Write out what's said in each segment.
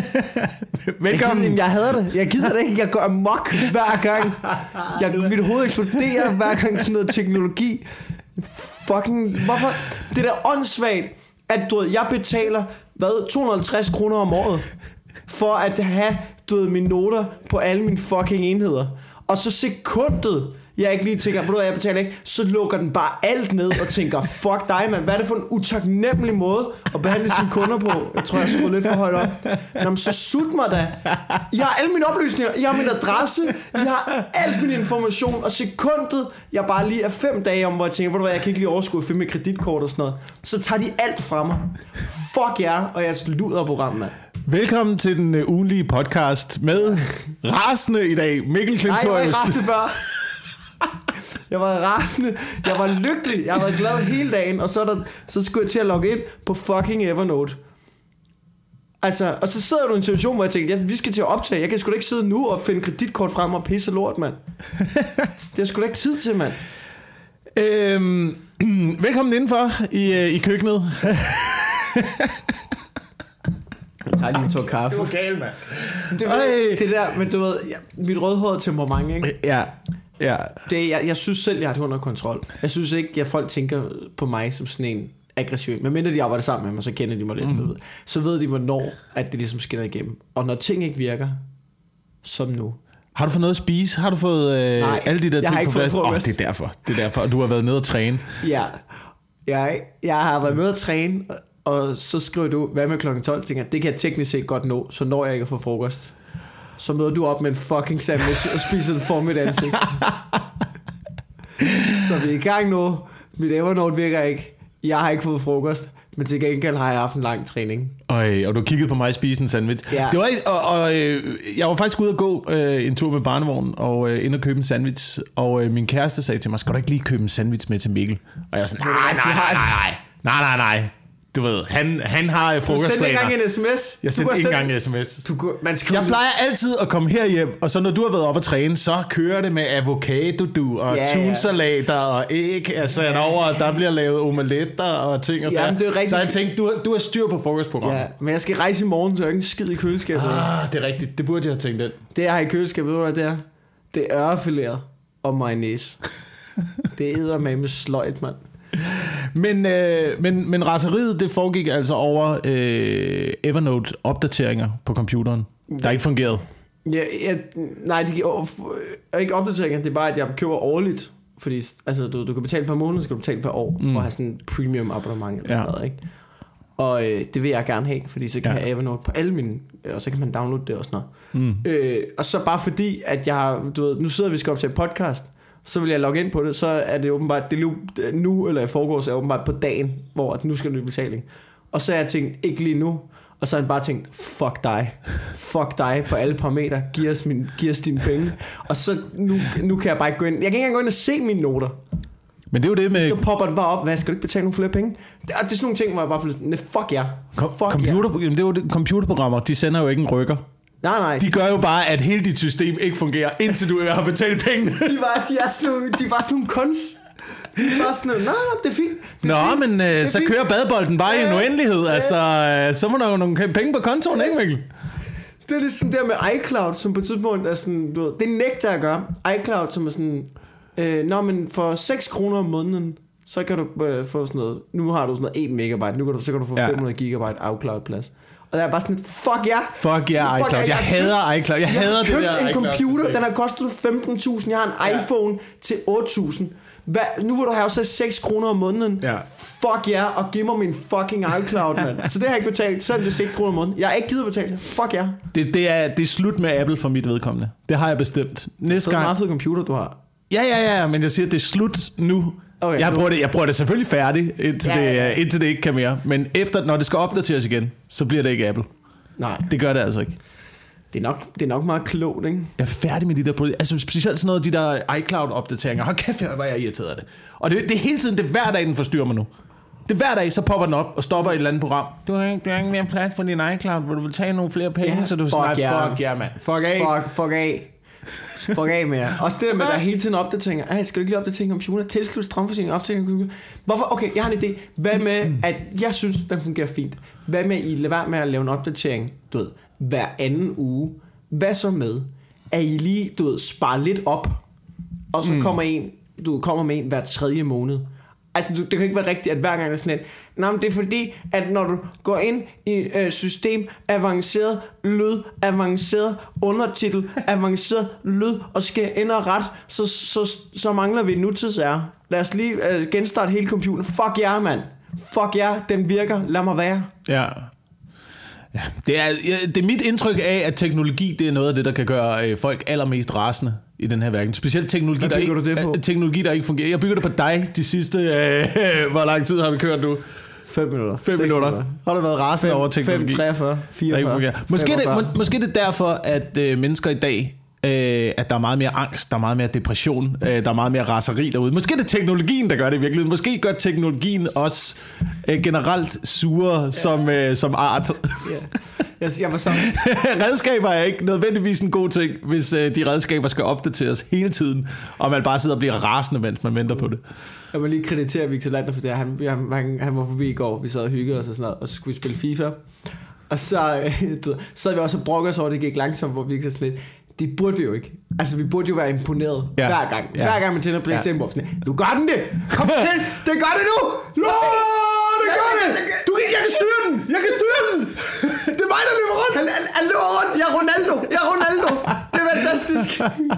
Velkommen. Jeg, jeg hader det. Jeg gider det ikke. Jeg går amok hver gang. Jeg, mit hoved eksploderer hver gang sådan noget teknologi. Fucking... Hvorfor? Det der åndssvagt, at du jeg betaler, hvad, 250 kroner om året, for at have, du ved, mine noter på alle mine fucking enheder. Og så sekundet, jeg ikke lige tænker, ved du jeg betaler ikke, så lukker den bare alt ned og tænker, fuck dig, mand. Hvad er det for en utaknemmelig måde at behandle sine kunder på? Jeg tror, jeg skruer lidt for højt op. Nå, men så sut mig da. Jeg har alle mine oplysninger, jeg har min adresse, jeg har alt min information, og sekundet, jeg bare lige er fem dage om, hvor jeg tænker, ved du hvad, jeg kan ikke lige overskue at finde mit kreditkort og sådan noget. Så tager de alt fra mig. Fuck jer, og jeg luder program, mand. Velkommen til den uh, ugenlige podcast med rasende i dag. Mikkel Nej, jeg var ikke Klintorius. før. Jeg var rasende, jeg var lykkelig, jeg har været glad hele dagen, og så, er der, så skulle jeg til at logge ind på fucking Evernote. Altså, og så sidder du i en situation, hvor jeg tænker, ja, vi skal til at optage, jeg kan sgu da ikke sidde nu og finde kreditkort frem og pisse lort, mand. Det er sgu da ikke tid til, mand. Øhm, velkommen indenfor i, uh, i køkkenet. Jeg tager lige en tår kaffe. galt, mand. Det, Ej. det der, men du ved, ja, mit rødhårede temperament, ikke? Ja, ja. Det, jeg, jeg synes selv, jeg har det under kontrol. Jeg synes ikke, at folk tænker på mig som sådan en aggressiv. Men mindre de arbejder sammen med mig, så kender de mig lidt. Mm. Så ved de, hvornår at det ligesom skinner igennem. Og når ting ikke virker, som nu. Har du fået noget at spise? Har du fået øh, Nej, alle de der jeg har ting ikke på plads? Frokost. det er derfor. Det er derfor. Og du har været nede og træne. Ja, jeg, jeg har været med at træne, og så skriver du, hvad med klokken 12? Tænker, det kan jeg teknisk set godt nå, så når jeg ikke at få frokost. Så møder du op med en fucking sandwich og spiser den for mit ansigt. så vi er i gang nu. Mit Evernote virker ikke. Jeg har ikke fået frokost, men til gengæld har jeg haft en lang træning. Øj, og du kiggede på mig spise en sandwich. Ja. Det var, og, og, øh, jeg var faktisk ude at gå øh, en tur med barnevognen og øh, ind og købe en sandwich. Og øh, min kæreste sagde til mig, skal du ikke lige købe en sandwich med til Mikkel? Og jeg var sådan, nej, nej, nej, nej, nej, nej, nej. Du ved, han, han har øh, Du sendte ikke frokostplaner. engang en sms. Jeg sendte ikke engang en sms. Du man skriver Jeg plejer altid at komme herhjem, og så når du har været op at træne, så kører det med avocado, du, og Ja, ja, ja. tunsalater og æg er sat over, og der bliver lavet omeletter og ting og så. Jamen, det er. Så jeg tænkte, du, du har styr på frokostprogrammet. Ja, men jeg skal rejse i morgen, så jeg ikke skid i køleskabet. Ah, det er rigtigt. Det burde jeg have tænkt ind. Det jeg har i køleskabet, ved du det er? Det er ørefileret og mayonnaise. det æder med med sløjt, mand. Men, øh, men, men raseriet, det foregik altså over øh, Evernote-opdateringer på computeren, der ikke fungerede. Ja, ja, nej, de er ikke opdateringer, det er bare, at jeg køber årligt. Fordi altså, du, du kan betale per måned, så kan du betale per år, mm. for at have sådan en premium abonnement eller Ja. sådan noget, ikke? Og øh, det vil jeg gerne have, fordi så kan Ja. ja. jeg have Evernote på alle mine, og så kan man downloade det og sådan noget. Mm. Øh, og så bare fordi, at jeg har, du ved, nu sidder vi og skal optage podcast, så vil jeg logge ind på det, så er det åbenbart, det er nu, eller i forgårs er åbenbart på dagen, hvor at nu skal du i betaling. Og så har jeg tænkt, ikke lige nu, og så har jeg bare tænkt, fuck dig. Fuck dig på alle parametre. Giv os, min, giv os dine penge. Og så nu, nu kan jeg bare ikke gå ind. Jeg kan ikke engang gå ind og se mine noter. Men det er jo det med Så popper den bare op. Hvad, skal du ikke betale nogle flere penge? Det, og det er sådan nogle ting, hvor jeg bare lidt, fuck jer. kom, Fuck computer, jamen, det er jo det, computerprogrammer, de sender jo ikke en rykker. Nej, nej. De gør jo bare, at hele dit system ikke fungerer, indtil du har betalt pengene. de, var, de, er sådan nogle, de bare sådan nogle kunst. De er bare sådan noget, nej, nej, det er fint. Det er Nå, fint. men øh, så fint. kører badbolden bare i en Ja, uendelighed. ja. Altså, øh, så må der jo nogle penge på kontoen, ikke Mikkel? Det er ligesom der med iCloud, som på et tidspunkt er sådan, du ved, det nægter jeg at gøre. iCloud, som er sådan, øh, nå, men for 6 kroner om måneden, så kan du øh, få sådan noget, nu har du sådan noget 1 megabyte, nu kan du, så kan du få Ja. 500 gigabyte iCloud-plads. Og der er bare sådan, fuck ja. Fuck ja, yeah, iCloud. Jeg hader iCloud. Jeg Jeg hader har det købt der en iCloud computer, system. den har kostet 15.000. Jeg har en Ja. iPhone til 8.000. Hvad, nu vil du have så 6 kroner om måneden. Ja. Fuck ja, og giv mig min fucking iCloud, mand. Så det har jeg ikke betalt, så er det 6 kroner om måneden. Jeg har ikke givet at betale det. Fuck ja. Det, det, er, det er slut med Apple for mit vedkommende. Det har jeg bestemt. Næste er det en gang... meget fed computer, du har. Ja, ja, ja, men jeg siger, det er slut nu. Okay, jeg, bruger det, jeg bruger det selvfølgelig færdigt, indtil, Ja, det, ja, ja. indtil det ikke kan mere. Men efter, når det skal opdateres igen, så bliver det ikke Apple. Nej, Det gør det altså ikke. det er nok, det er nok meget klogt, ikke? Jeg er færdig med de der produkter. Altså specielt sådan noget af de der iCloud-opdateringer. Hold kæft, hvor er jeg irriteret af det. Og det, det er hele tiden, det er hver dag, den forstyrrer mig nu. Det er hver dag, så popper den op og stopper et eller andet program. Du har ikke, du har ikke mere plads for din iCloud, hvor du vil tage nogle flere penge, Ja, så du fuck ja. yeah. fuck ja, mand. Fuck af. Fuck, fuck af. Fuck af med jer. Også det der med, at der hele tiden opdateringer. Ej, skal du ikke lige opdatere en computer? Tilslut strømforsyning, opdatering af computer. Hvorfor? Okay, jeg har en idé. Hvad med, at jeg synes, den fungerer fint. Hvad med, I lad være med at lave en opdatering, du ved, hver anden uge. Hvad så med, at I lige, du ved, sparer lidt op, og så mm. kommer en, du ved, kommer med en hver tredje måned. Altså, du, det kan ikke være rigtigt, at hver gang er sådan et. Nej, men det er fordi, at når du går ind i øh, system, avanceret lyd, avanceret undertitel, avanceret lyd, og skal ind og ret, så, så, så mangler vi nutidsære. Lad os lige øh, genstarte hele computeren. Fuck jer, mand. Fuck jer, den virker. Lad mig være. Ja. Ja, det er, det er mit indtryk af, at teknologi det er noget af det, der kan gøre øh, folk allermest rasende i den her verden. Specielt teknologi, der ikke, du det på? øh, teknologi, der ikke fungerer. Jeg bygger det på dig de sidste... Øh, hvor lang tid har vi kørt nu? 5 minutter. 5 minutter. Har du været rasende over teknologi? 5, 43, der 44, ikke fungerer. Måske, er det, 45. må, måske er det derfor, at øh, mennesker i dag øh, at der er meget mere angst, der er meget mere depression, øh, der er meget mere raseri derude. Måske er det teknologien, der gør det i virkeligheden. Måske gør teknologien også øh, generelt sure ja. som, øh, som art. Ja. Jeg, jeg var sådan, redskaber er ikke nødvendigvis en god ting, hvis øh, de redskaber skal opdateres hele tiden, og man bare sidder og bliver rasende, mens man venter på det. jeg må lige kreditere Victor Lander for det. Han, han, han, han var forbi i går, vi sad og hyggede os og sådan noget, og så skulle vi spille FIFA. Og så, øh, du så havde vi også og brokke os over, at det gik langsomt, hvor vi ikke så sådan lidt, det burde vi jo ikke. Altså, vi burde jo være imponeret Ja. hver gang. Ja. Hver gang man tænder Playstation, ja. sådan, nu gør den det! Kom til! Det gør det nu! Nå, det gør det! Du, kan styre den! Jeg kan styre den! Det er mig, der løber rundt! Han, han, han løber rundt! Jeg er Ronaldo! Jeg er Ronaldo! Det er fantastisk!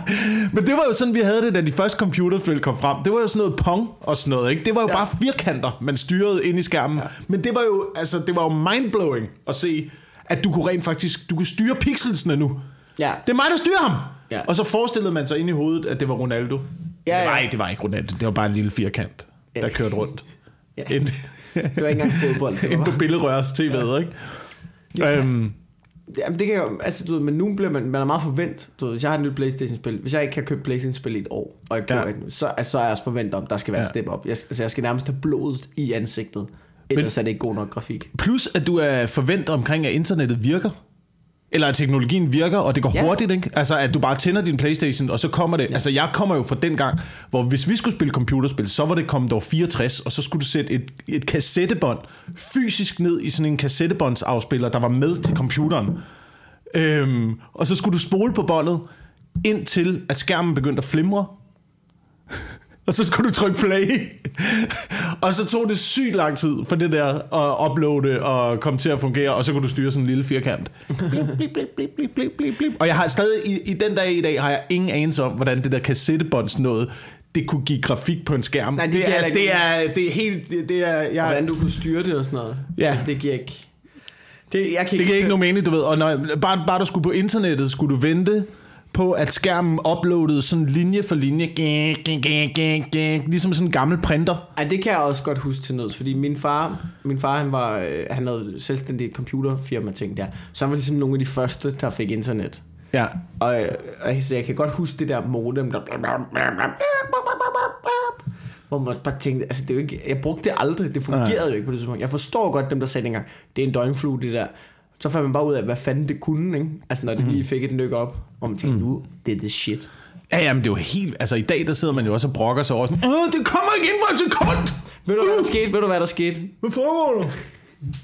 Men det var jo sådan, vi havde det, da de første computerspil kom frem. Det var jo sådan noget pong og sådan noget, ikke? Det var jo ja. Ja. bare firkanter, man styrede ind i skærmen. Ja. Men det var jo, altså, det var jo mindblowing at se, at du kunne rent faktisk, du kunne styre pixelsene nu. Ja. Det er mig, der styrer ham! Ja. Og så forestillede man sig ind i hovedet, at det var Ronaldo. Ja, det, var ja. ikke, det var ikke Ronaldo, det var bare en lille firkant, der kørte rundt. Ja. Ind, Det var ikke engang fodbold. Det ind var på billedrørs tv'et, ikke? Ja. Øhm, Jamen det kan jo, altså du ved, men nu bliver man, man er meget forvent. Du ved, hvis jeg har et nyt Playstation-spil, hvis jeg ikke kan købe Playstation-spil i et år, og jeg køber Ja. ja. et nu, så, altså, så er jeg også forventet om, der skal være Ja. ja. step op. Jeg, altså, jeg skal nærmest have blodet i ansigtet, ellers er det ikke god nok grafik. plus, at du er forventet omkring, at internettet virker. Eller at teknologien virker, og det går ja. Hurtigt, ikke? Altså, at du bare tænder din Playstation, og så kommer det... Ja. Altså, jeg kommer jo fra den gang, hvor hvis vi skulle spille computerspil, så var det kommet år 64, og så skulle du sætte et, et kassettebånd fysisk ned i sådan en kassettebåndsafspiller, der var med til computeren. Øhm, og så skulle du spole på båndet, indtil at skærmen begyndte at flimre. Og så skulle du trykke play. og så tog det sygt lang tid for det der at uploade og komme til at fungere, og så kunne du styre sådan en lille firkant. Blip, blip, blip, blip, blip, blip. Og jeg har stadig, i, i den dag i dag, har jeg ingen anelse om, hvordan det der kassettebånds noget, det kunne give grafik på en skærm. Nej, det det, er, heller ikke det, er, det er helt... Det, det er, jeg, Hvordan du kunne styre det og sådan noget. Ja. Det giver ikke... Det, jeg kan Det giver ikke nogen mening, du ved. Og når, bare, bare du skulle på internettet, skulle du vente på, at skærmen uploadede sådan linje for linje. Ligesom sådan en gammel printer. Ej, det kan jeg også godt huske til nøds, fordi min far, min far han var, øh, han havde selvstændigt computerfirma ting der, så han var ligesom nogle af de første, der fik internet. Ja. Og, øh, og så jeg kan godt huske det der modem, der... Hvor man bare tænkte, altså det er jo ikke, jeg brugte det aldrig, det fungerede Nej. jo ikke på det tidspunkt. Jeg forstår godt dem, der sagde dengang, det er en døgnflue, det der. Så fandt man bare ud af, hvad fanden det kunne, ikke? Altså når det lige fik et nyk op, og man tænkte, nu, det er det shit. Ja, jamen det jo helt... Altså i dag, der sidder man jo også og brokker sig over sådan, Åh, det kommer ikke ind for et sekund! Ved du, hvad der skete? Ved du, hvad der skete? Hvad foregår der?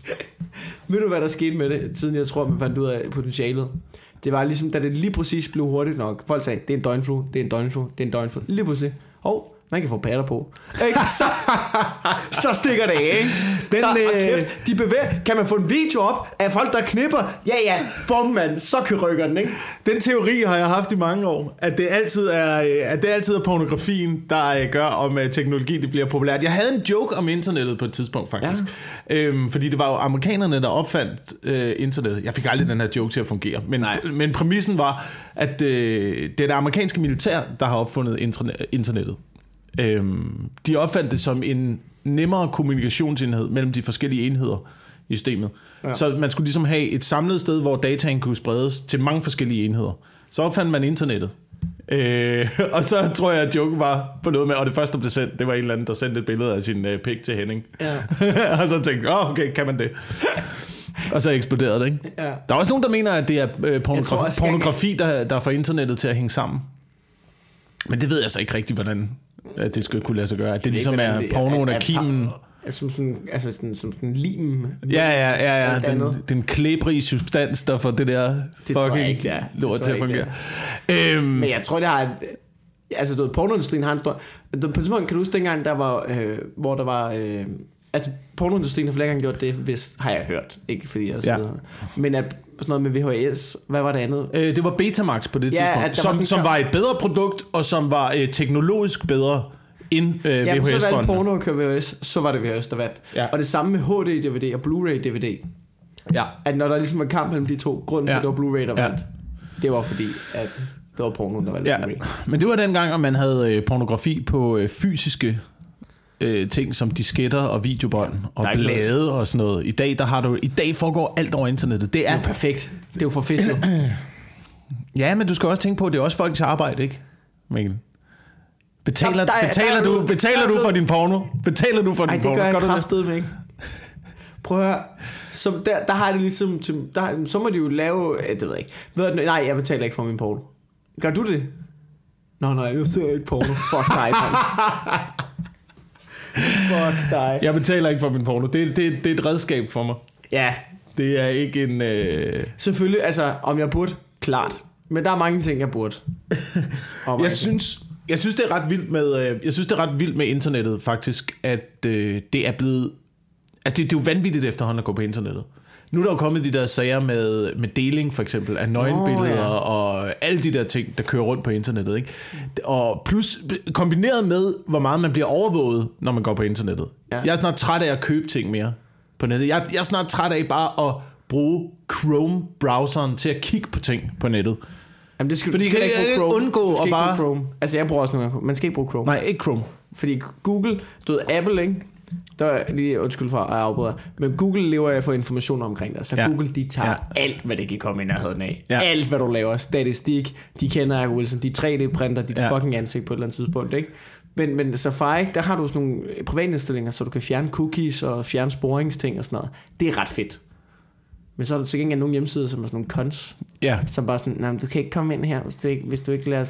Ved du, hvad der skete med det, siden jeg tror, man fandt ud af potentialet? Det var ligesom, da det lige præcis blev hurtigt nok. Folk sagde, det er en døgnflue, det er en døgnflue, det er en døgnflue. Lige pludselig, hov, man kan få patter på. Ikke? Så, så stikker det af, ikke? Den, så, øh, kæft, de bevæger, kan man få en video op af folk, der knipper? Ja, ja, bum, mand, så kan rykker den, ikke? Den teori har jeg haft i mange år, at det altid er, øh, at det altid er pornografien, der øh, gør, om øh, teknologi det bliver populært. Jeg havde en joke om internettet på et tidspunkt, faktisk. Ja. Øhm, fordi det var jo amerikanerne, der opfandt øh, internettet. Jeg fik aldrig den her joke til at fungere. Men, Nej. men præmissen var, at øh, det er det amerikanske militær, der har opfundet interne- internettet. Øhm, de opfandt det som en nemmere kommunikationsenhed mellem de forskellige enheder i systemet. Ja. Så man skulle ligesom have et samlet sted, hvor dataen kunne spredes til mange forskellige enheder. Så opfandt man internettet. Øh, og så tror jeg, at joken var på noget med, og det første, der blev sendt, det var en eller anden, der sendte et billede af sin øh, pik til Henning. Ja. og så tænkte jeg, oh, okay, kan man det? Og så eksploderede det, ikke? Ja. Der er også nogen, der mener, at det er øh, pornografi, også, pornografi der, der får internettet til at hænge sammen. Men det ved jeg så ikke rigtigt, hvordan at det skal kunne lade sig gøre. At det ligesom er pornoen af kimen. Altså, Som sådan, altså sådan, som sådan lim. Ja, ja, ja, ja. Den, den klæbrige substans, der får det der fucking ikke, det er. Det lort til at jeg ikke, fungere. Øhm, Men jeg tror, det har... Altså, du ved, pornoindustrien har en stor... På et tidspunkt, kan du huske dengang, der var, øh, hvor der var... Øh, altså, pornoindustrien har flere gange gjort det, hvis, har jeg hørt. Ikke fordi jeg Ja. ja. Men at sådan noget med VHS, hvad var det andet? øh, det var Betamax på det Ja, tidspunkt, der var som, som der- var et bedre produkt, og som var øh, teknologisk bedre end øh, Ja, men så valgte VHS-båndene. porno at køre VHS, så var det VHS, der vandt. Ja. Og det samme med HD-DVD og Blu-ray-DVD. Ja. At når der ligesom var kamp mellem de to, grunden til, Ja. at det var Blu-ray, der Ja. vandt, det var fordi, at det var porno, der valgte Ja, Blu-ray. men det var dengang, at man havde øh, pornografi på øh, fysiske øh, ting som disketter og videobånd og er blade og sådan noget. I dag, der har du, i dag foregår alt over internettet. Det Det er er, jo perfekt. Det er jo for fedt, jo. ja, men du skal også tænke på, at det er også folks arbejde, ikke? Mikkel? Betaler, Der- der er- betaler, der er du, betaler er du for din porno? Betaler du for Ej, din det porno? gør jeg det? kraftedeme ikke. Prøv at høre. Så der, der har det ligesom... Til, der, så må de jo lave... Det ved jeg ikke. Ved du, nej, jeg betaler ikke for min porno. Gør du det? Nå, nej, jeg ser ikke porno. Fuck dig. Fuck dig. Jeg betaler ikke for min porno. Det, det, det er et redskab for mig. Ja, Det er ikke en... Øh... selvfølgelig. Altså, om jeg burde, klart. Men der er mange ting, jeg burde. Om Jeg synes, jeg synes det er ret vildt med øh, jeg synes det er ret vildt med internettet faktisk at øh, det er blevet altså det, det er jo vanvittigt efterhånden at gå på internettet. Nu er der jo kommet de der sager med, med deling for eksempel af nøgenbilleder ja. og alle de der ting der kører rundt på internettet, ikke? Og plus kombineret med hvor meget man bliver overvåget når man går på internettet. Ja. Jeg er snart træt af at købe ting mere på nettet. Jeg, jeg er snart træt af bare at bruge Chrome browseren til at kigge på ting på nettet. Jamen, det skal, Fordi du skal kan ikke bruge Chrome. undgå skal at bare- Chrome. Altså, jeg bruger også nogle gange Man skal ikke bruge Chrome. Nej, ikke Chrome. Fordi Google, du ved, Apple, ikke? Der er lige, undskyld for, at jeg afbryder. Men Google lever af for information omkring dig. Så Ja. Google, de tager Ja. alt, hvad det kan komme i nærheden af. Ja. Alt, hvad du laver. Statistik. De kender Google, Wilson. De 3D-printer dit Ja. fucking ansigt på et eller andet tidspunkt, ikke? Men, men Safari, der har du sådan nogle privatindstillinger, så du kan fjerne cookies og fjerne sporingsting og sådan noget. Det er ret fedt. Men så er der til gengæld nogle hjemmesider, som er sådan nogle cons, Ja, som bare sådan, nej, du kan ikke komme ind her, hvis du ikke, hvis du ikke lader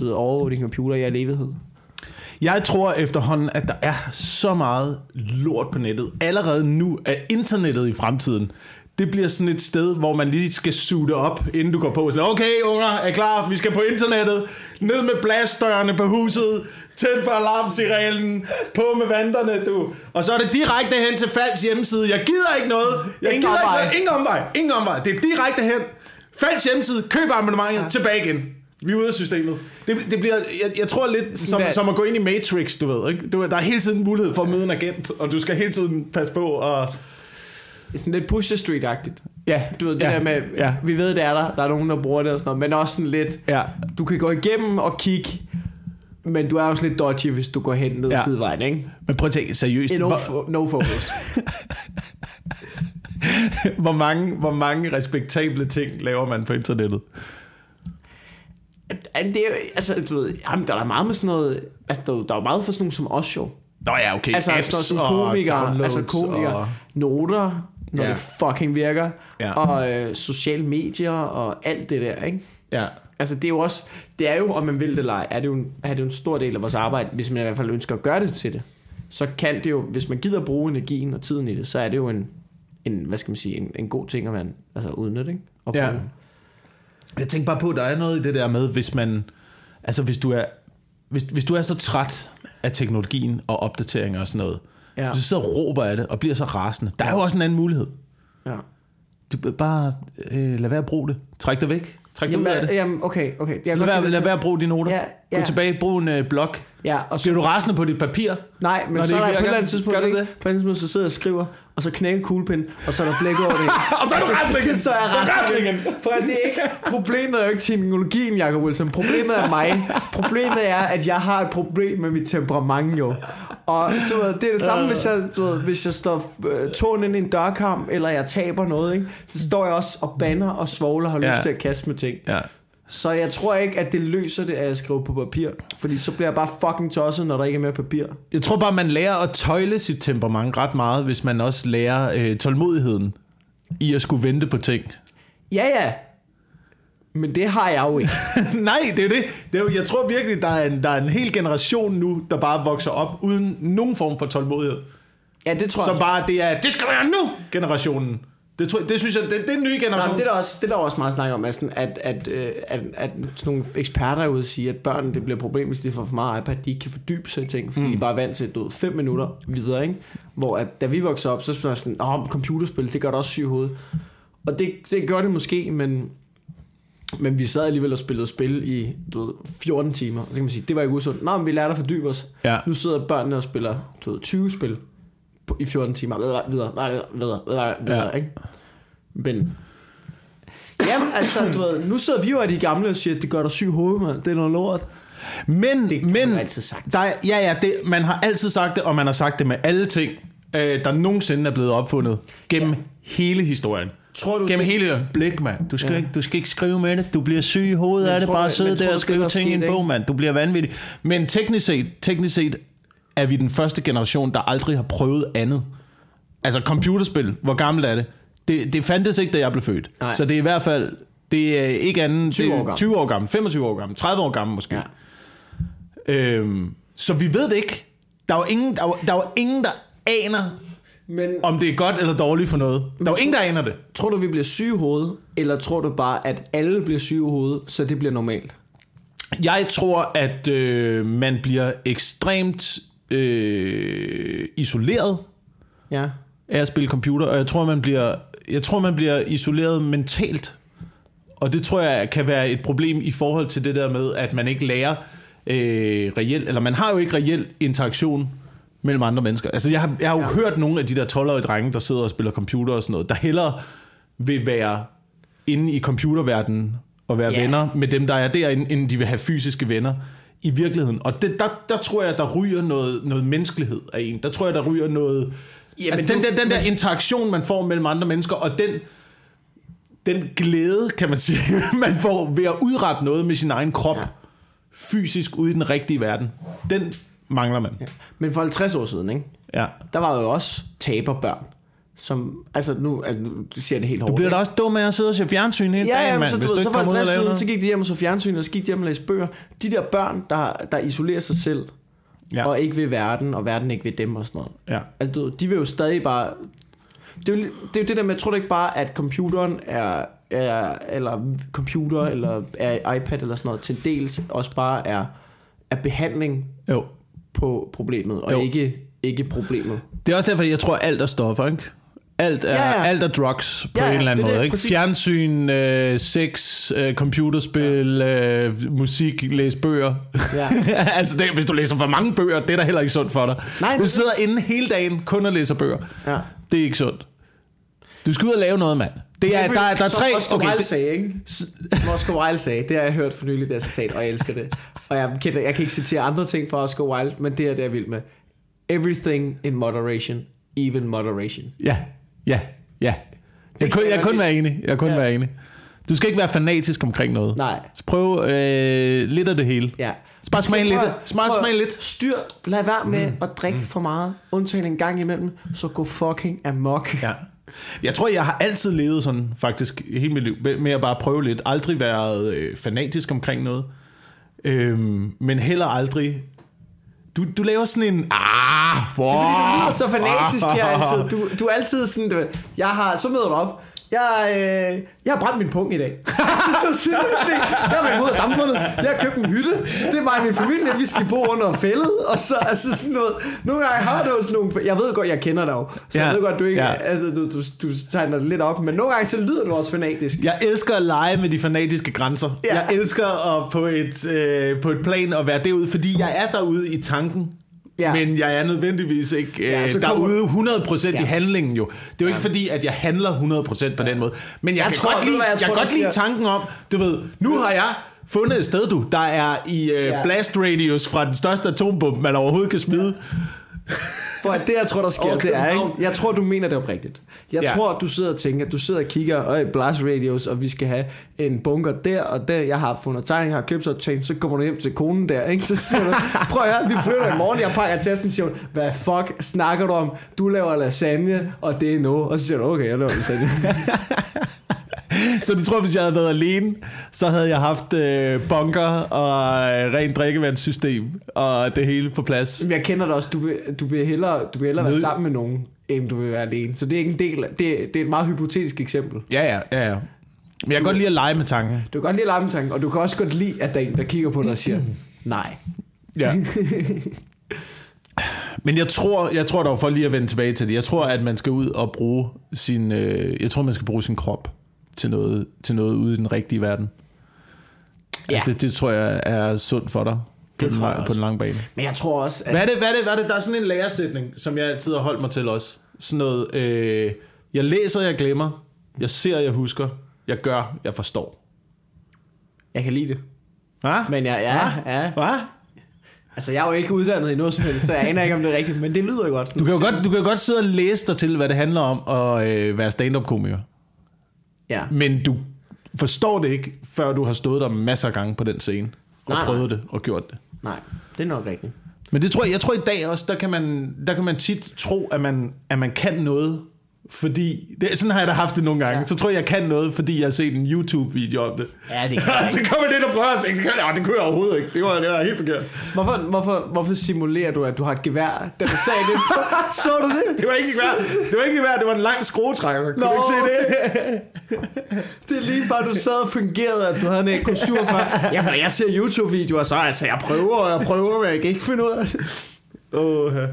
du ved, overvåge din computer i al evighed. Jeg tror efterhånden, at der er så meget lort på nettet. Allerede nu er internettet i fremtiden. Det bliver sådan et sted, hvor man lige skal suge op, inden du går på. Så, okay, unger, er klar? Vi skal på internettet. Ned med blastdørene på huset. Tænd for alarmsirenen. På med vanterne, du. Og så er det direkte hen til Falks hjemmeside. Jeg gider ikke noget. Jeg Ingen gider omvej. Ikke, noget. ingen omvej. Ingen omvej. Det er direkte hen. Falks hjemmeside. Køb abonnementet. Ja. Tilbage igen. Vi er ude af systemet. Det, det bliver, jeg, jeg tror lidt som, der- som at gå ind i Matrix, du ved. Ikke? Du, der er hele tiden mulighed for at møde en agent, og du skal hele tiden passe på. Og, Sådan lidt Pusher Street-agtigt. ja, Du ved, det ja, der med, Ja, vi ved, det er der, der er nogen, der bruger det og sådan noget, men også sådan lidt, ja. du kan gå igennem og kigge, men du er også lidt dodgy, hvis du går hen ned Ja. sidevejen, ikke? Men prøv at tænke seriøst. No, Hvor, no focus. hvor, mange, hvor mange respektable ting laver man på internettet? Jamen, det er jo, altså, du ved, jamen, der er meget med sådan noget, altså, der, der er meget for sådan nogle som os jo. Nå ja, okay. Altså, Apps sådan noget som komikere, altså komikere, Og, noter, når ja. det fucking virker, Ja. og øh, sociale medier og alt det der, ikke? ja. Altså det er jo også, det er jo, om man vil det eller ej, er det jo en, er det jo en stor del af vores arbejde, hvis man i hvert fald ønsker at gøre det til det. Så kan det jo, hvis man gider bruge energien og tiden i det, så er det jo en, en hvad skal man sige, en, en god ting at man altså udnytte, ikke? Og Ja. bruge. Jeg tænker bare på, at der er noget i det der med, hvis man... Altså, hvis du er, hvis, hvis du er så træt af teknologien og opdateringer og sådan noget, Ja. hvis du sidder og råber af det og bliver så rasende, der er jo også en anden mulighed. ja. Du bare øh, lad være at bruge det. Træk dig væk. Træk Jamen, ud af det. jamen, okay, okay. Jeg Så lad være, lide lad det. være at bruge dine noter. Ja, Gå ja. tilbage, brug en øh, blok. Ja, og så, Bliver du rasende på dit papir? nej, men Når så det er der på et eller andet tidspunkt, Gør du ikke? det? på et tidspunkt, så sidder jeg og skriver, og så knækker kuglepind, og så er der blæk over det. Og så er du rasende igen. Så er jeg rasende igen. For det er ikke, problemet er jo ikke teknologien, Jacob Wilson. Problemet er mig. Problemet er, at jeg har et problem med mit temperament jo. Og du ved, det er det samme, hvis jeg, du ved, hvis jeg står øh, tåen ind i en dørkamp, eller jeg taber noget, ikke? så står jeg også og banner og svogler og har Ja. lyst til at kaste med ting. Ja. Så jeg tror ikke, at det løser det, at jeg skriver på papir. Fordi så bliver jeg bare fucking tosset, når der ikke er mere papir. Jeg tror bare, man lærer at tøjle sit temperament ret meget, hvis man også lærer øh, tålmodigheden. i at skulle vente på ting. Ja, ja. Men det har jeg jo ikke. Nej, det er jo det. det er jo, jeg tror virkelig, der er, en, der er en hel generation nu, der bare vokser op uden nogen form for tålmodighed. Ja, det tror Som jeg. bare, det er, det skal være nu, generationen. Det, tror, det synes jeg, det, det er en ny Nej, generation. men det er der også, det er der også meget snak om, Madsen, at, at, øh, at, at sådan nogle eksperter er ude og sige, at børn det bliver problem, hvis de får for meget iPad, de ikke kan fordybe sig i ting, fordi mm. de er bare vant til, du ved, fem minutter videre, ikke? Hvor at, da vi voksede op, så var sådan, åh, computerspil, det gør det også syg i hovedet. Og det, det gør det måske, men, men vi sad alligevel og spillede spil i du ved, 14 timer, og så kan man sige, det var ikke usundt. Nå, men vi lærte at fordybe os. Ja. Nu sidder børnene og spiller du ved, 20 spil i 14 timer. Videre, videre, videre, videre, videre, videre Ja. ikke? Men Jamen, altså, du ved, nu sidder vi jo af de gamle og siger, at det gør dig syg i hovedet, mand. Det er noget lort. Men, Det men man altid sagt. Der er, ja, ja, det, man har altid sagt det, og man har sagt det med alle ting, øh, der nogensinde er blevet opfundet gennem ja. hele historien. Tror du, Gennem det- hele blik, mand. Du skal, Ja. ikke, du skal ikke skrive med det. Du bliver syg i hovedet Men af det. Bare sidde tror der og skrive ting i en bog, mand. Du bliver vanvittig. Men teknisk set, teknisk set er vi den første generation, der aldrig har prøvet andet. Altså computerspil, hvor gammelt er det? Det, det fandtes ikke, da jeg blev født. Nej. Så det er i hvert fald, det er ikke andet 20 det er år gammel. 20 år gammel, 25 år gammel, 30 år gammel måske. Ja. Øhm, så vi ved det ikke. Der er jo ingen, der er, der er ingen, der aner, Men om det er godt eller dårligt for noget. Der er jo ingen, der aner det. tror du, vi bliver syge i hovedet, eller tror du bare, at alle bliver syge i hovedet, så det bliver normalt? Jeg tror, at øh, man bliver ekstremt øh, isoleret Ja. af at spille computer, og jeg tror, man bliver, jeg tror, man bliver isoleret mentalt. Og det tror jeg kan være et problem i forhold til det der med, at man ikke lærer øh, reelt, eller man har jo ikke reelt interaktion mellem andre mennesker. Altså, jeg har, jeg har jo Ja. hørt nogle af de der 12-årige drenge, der sidder og spiller computer og sådan noget, der hellere vil være inde i computerverdenen og være yeah. venner med dem, der er derinde, end de vil have fysiske venner i virkeligheden. Og det, der, der tror jeg, der ryger noget, noget menneskelighed af en. Der tror jeg, der ryger noget... Ja, altså, den, der, den der interaktion, man får mellem andre mennesker, og den, den glæde, kan man sige, man får ved at udrette noget med sin egen krop, ja. fysisk ude i den rigtige verden, den mangler man. Ja. Men for 50 år siden, ikke? ja. der var jo også taberbørn. Som, altså nu, altså, du siger det helt hårdt. Du bliver da også dum af at sidde og se fjernsyn hele Ja, dagen, ja, mand, så, hvis du, du så for kommer ud og 50 laver siden, så gik de hjem og så fjernsyn, og så gik de hjem og læste bøger. De der børn, der, der isolerer sig selv, ja. Og ikke ved verden, og verden ikke ved dem og sådan noget. Ja. Altså, du, de vil jo stadig bare... Det er jo, det er jo det der med, tror du ikke bare, at computeren er, er eller computer, eller er iPad eller sådan noget, til dels også bare er, er behandling Jo. På problemet, og Jo. ikke, ikke problemet. Det er også derfor, jeg tror, alt er stoffer, ikke? Alt er, Ja, ja, ja. ja. Alt er drugs på Ja, ja, ja, en eller anden det måde. det, Ikke? præcis. Fjernsyn, øh, sex, øh, computerspil, øh, musik, læse bøger. Ja. altså, det, hvis du læser for mange bøger, det er da heller ikke sundt for dig. Nej, du det- sidder inde hele dagen kun og læser bøger. Ja. Det er ikke sundt. Du skal ud og lave noget, mand. Det er, der, der, der er tre... Oscar Okay, Wilde sagde, ikke? Som Oscar Wilde sagde, det har jeg hørt for nylig, det her citat, og jeg elsker det. Og jeg, kan, jeg kan ikke citere andre ting fra Oscar Wilde, men det er det, jeg vil med. Everything in moderation, even moderation. ja, ja, ja. Jeg, kun, jeg kun være enig. Jeg kun Ja. være enig. Du skal ikke være fanatisk omkring noget. Nej. Så prøv øh, lidt af det hele. Ja. Så bare smag lidt. Smag, smag lidt. Styr, lad være med mm. at drikke for meget, undtagen en gang imellem, så gå fucking amok. Ja. Jeg tror, jeg har altid levet sådan, faktisk, hele mit liv, med- at bare prøve lidt. Aldrig været øh, fanatisk omkring noget. Øhm, men heller aldrig... Du, du laver sådan en... Ah, wow, Det er fordi, du lyder så fanatisk her altid. Du, du er altid sådan, du, jeg har, så møder du op, jeg, øh, jeg har brændt min pung i dag. så, så, så, jeg været imod samfundet. Jeg har købt en hytte. Det er mig og min familie. Vi skal bo under fældet. Og så altså sådan noget. Nogle gange har du sådan nogle... Jeg ved godt, jeg kender dig jo. Så ja, jeg ved godt, du ikke... Ja. Altså, du, du, du tegner det lidt op. Men nogle gange så lyder du også fanatisk. Jeg elsker at lege med de fanatiske grænser. Ja. Jeg elsker at på et, øh, på et plan at være derude, fordi jeg er derude i tanken. Ja. Ja. Men jeg er nødvendigvis ikke øh, Ja, ja, derude 100% ja. Ja. i handlingen jo. Det er jo ikke fordi, at jeg handler 100% på den måde. Men jeg, Jeg kan tror- godt lide, jeg jeg, tror, godt lide tanken om, du ved, nu har jeg fundet et sted, du, der er i øh, Ja. blast radius fra den største atombombe, man overhovedet kan smide. For det, jeg tror, der sker, det er, ikke? Jeg tror, du mener det oprigtigt. Jeg Ja. tror, du sidder og tænker, du sidder og kigger, og blast radios, og vi skal have en bunker der, og der, jeg har fundet tegning, har købt så så kommer du hjem til konen der, ikke? Så siger du, prøv at høre, vi flytter i morgen, jeg pakker tasken, siger hun, hvad fuck snakker du om? Du laver lasagne, og det er nu. Og så siger du, okay, jeg laver lasagne. Så du tror, hvis jeg havde været alene, så havde jeg haft øh, bunker og øh, rent drikkevandssystem og det hele på plads. Men jeg kender dig også, du vil, du vil hellere, du vil hellere være Ned- sammen med nogen, end du vil være alene. Så det er ikke en del, af- det, det er et meget hypotetisk eksempel. Ja, ja, ja, ja. Men jeg kan godt lide at lege med tanken. Du kan godt lide lammetanken, og du kan også godt lide, at der er en, der kigger på dig og siger, nej. Ja. Men jeg tror, jeg tror dog for lige at vende tilbage til det. Jeg tror, at man skal ud og bruge sin, øh, jeg tror, man skal bruge sin krop til noget, til noget ude i den rigtige verden. Ja. Altså, det, det, tror jeg er sundt for dig på, Det den, lang- på den lange bane. Men jeg tror også, at... Hvad er, det, hvad, er det, hvad er det? Der er sådan en læresætning, som jeg altid har holdt mig til også. Sådan noget, øh, jeg læser, jeg glemmer. Jeg ser, jeg husker. Jeg gør, jeg forstår. Jeg kan lide det. Hva? Men jeg, ja, ja. Hvad? Altså, jeg er jo ikke uddannet i noget som helst, så jeg aner ikke, om det er rigtigt, men det lyder jo godt. Du kan jo godt, du kan jo godt sidde og læse dig til, hvad det handler om at øh, være stand-up-komiker. Ja. Men du forstår det ikke, før du har stået der masser af gange på den scene. Og Nej, nej. prøvet det og gjort det. Nej, det er nok rigtigt. Men det tror jeg, jeg tror i dag også, der kan man, der kan man tit tro, at man, at man kan noget, fordi, det, sådan har jeg da haft det nogle gange, ja. Så tror jeg, jeg kan noget, fordi jeg har set en YouTube-video om det. Ja, det kan så ikke. kommer det, der prøver at tænke, "Nå, det kunne jeg overhovedet ikke. Det var, det var helt forkert. Hvorfor, hvorfor, hvorfor simulerer du, at du har et gevær, da du sagde det? Så du det? Det var ikke værd. Det var ikke værd. Det var en lang skruetrækker. Kunne Nå, du ikke se det? Det er lige bare, du sad og fungerede, at du havde en EK7 for. Jamen, når jeg ser YouTube-videoer, så altså, jeg prøver, og jeg prøver, men jeg kan ikke finde ud af det. Oh, ja.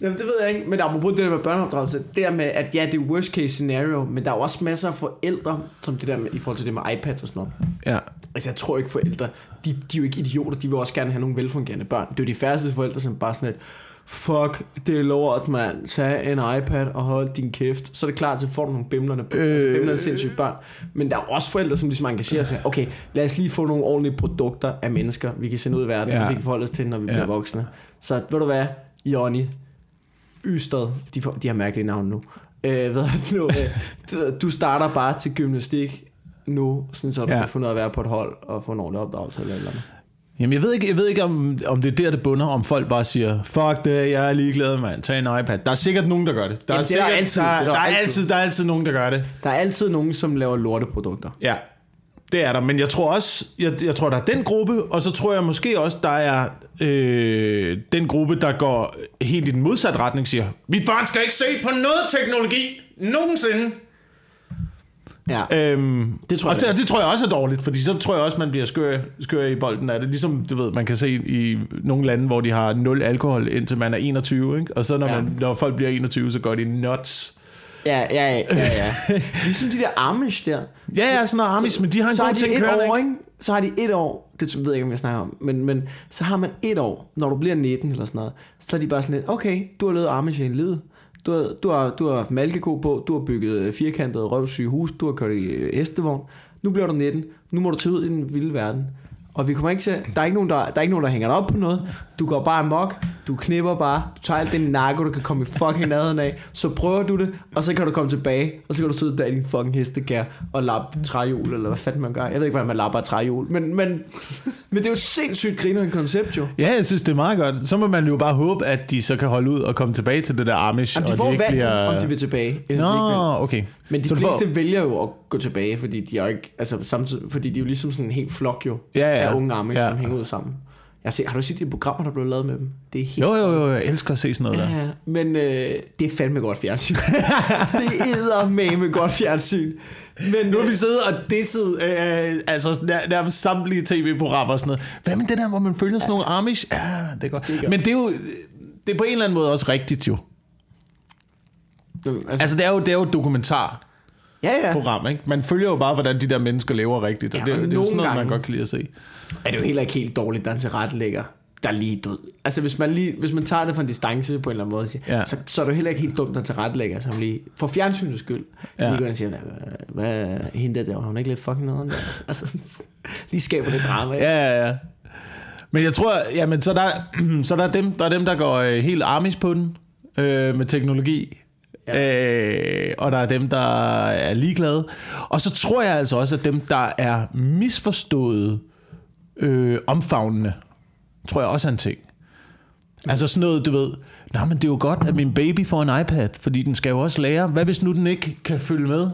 Jamen, det ved jeg ikke. Men apropos det der med børneopdragelse, det der med, at ja, det er worst case scenario, men der er jo også masser af forældre, som det der med, i forhold til det med iPads og sådan noget. ja. Altså, jeg tror ikke forældre, de, de er jo ikke idioter, de vil også gerne have nogle velfungerende børn. Det er jo de færreste forældre, som bare sådan lidt, fuck, det er lort, mand. Tag en iPad og hold din kæft. Så er det klart, så får du nogle bimlerne, øh... altså, bimlerne sindssyge børn. Men der er også forældre, som ligesom engagerer sig. Okay, lad os lige få nogle ordentlige produkter af mennesker, vi kan sende ud i verden, Ja. vi kan forholde os til, når vi Ja. bliver voksne. Så ved du hvad, Jonny, Ystad, de, får, de har mærkelige navn nu. Øh, ved du, nu øh, du, starter bare til gymnastik nu, sådan så du Ja. kan få noget at være på et hold og få en ordentlig opdragelse eller eller andet. Jamen, jeg ved ikke, jeg ved ikke om, om det er der, det bunder, om folk bare siger, fuck det, jeg er ligeglad, mand, tag en iPad. Der er sikkert nogen, der gør det. Der Jamen, er, er der sikkert, altid. Der, er der der, er altid. altid, der er altid nogen, der gør det. Der er altid nogen, som laver lorteprodukter. Ja, det er der. Men jeg tror også, jeg, jeg tror, der er den gruppe, og så tror jeg måske også, der er øh, den gruppe, der går helt i den modsatte retning, siger, mit barn skal ikke se på noget teknologi nogensinde. Ja. Øhm, Det tror og jeg det, også. og det tror jeg også er dårligt, fordi så tror jeg også, man bliver skør, skør i bolden af det. Ligesom, du ved, man kan se i nogle lande, hvor de har 0 alkohol, indtil man er 21, ikke? Og så når, Ja. man, når folk bliver 21, så går de nuts. Ja, ja, ja, ja, ja. Ligesom de der Amish der. Ja, ja, sådan noget Amis, men de har en så god ting kørende, år, ikke? Så har de et år, det ved jeg ikke, om jeg snakker om, men, men så har man et år, når du bliver 19 eller sådan noget, så er de bare sådan lidt, okay, du har lavet Amish en livet. Du har, du, har, du har haft malkeko på, du har bygget firkantede røvsyge hus, du har kørt i øh, hestevogn. Nu bliver du 19, nu må du tage ud i den vilde verden. Og vi kommer ikke til, der er ikke nogen, der, der, er ikke nogen, der hænger dig op på noget. Du går bare amok, du knipper bare, du tager alt den narko, du kan komme i fucking nærheden af. Så prøver du det, og så kan du komme tilbage, og så kan du sidde der i din fucking hestekær og lappe træhjul, eller hvad fanden man gør. Jeg ved ikke, hvordan man lapper træhjul, men, men, men det er jo sindssygt griner en koncept jo. Ja, jeg synes, det er meget godt. Så må man jo bare håbe, at de så kan holde ud og komme tilbage til det der Amish. Jamen, de og får de ikke valg, bliver... om de vil tilbage. Eller de vil. Nå, okay. Men de Så fleste får- vælger jo at gå tilbage, fordi de er jo ikke, altså samtidig, fordi de er jo ligesom sådan en helt flok jo, Ja, ja. af unge Amish, ja. som hænger ud sammen. Jeg set, har du set de programmer, der blev lavet med dem? Det er helt Jo, jo, jo, jeg elsker at se sådan noget der. Ja, men øh, det er fandme godt fjernsyn. det er med godt fjernsyn. Men Nu har vi siddet og disset øh, altså nær, nærmest samtlige tv-programmer og sådan noget. Hvad med det der, hvor man følger sådan nogle Amish? Ja, det er godt. Det er godt. Men det er jo det er på en eller anden måde også rigtigt jo. altså, Altså det er jo, det er jo et dokumentarprogram, ja, ja. ikke? Man følger jo bare, hvordan de der mennesker lever rigtigt. Og Ja, det, og det er jo sådan noget, man gange- godt kan lide at se. Er det jo heller ikke helt dårligt, der er en tilrettelægger, der er lige død. Altså hvis man, lige, hvis man tager det fra en distance på en eller anden måde, siger, Ja. så, så er det jo heller ikke helt dumt, der er tilrettelægger, som lige, for fjernsynets skyld, Ja. lige går og siger, hvad, hvad, hvad hende der, har hun ikke lidt fucking noget? Altså, lige skaber det drama. ikke? Ja, ja, ja. Men jeg tror, jamen, så der, så der er dem, der er dem, der går øh, helt armis på den øh, med teknologi. Ja. Øh, og der er dem, der er ligeglade. Og så tror jeg altså også, at dem, der er misforstået øh, omfavnende, tror jeg også er en ting. Altså sådan noget, du ved, nej, men det er jo godt, at min baby får en iPad, fordi den skal jo også lære. Hvad hvis nu den ikke kan følge med?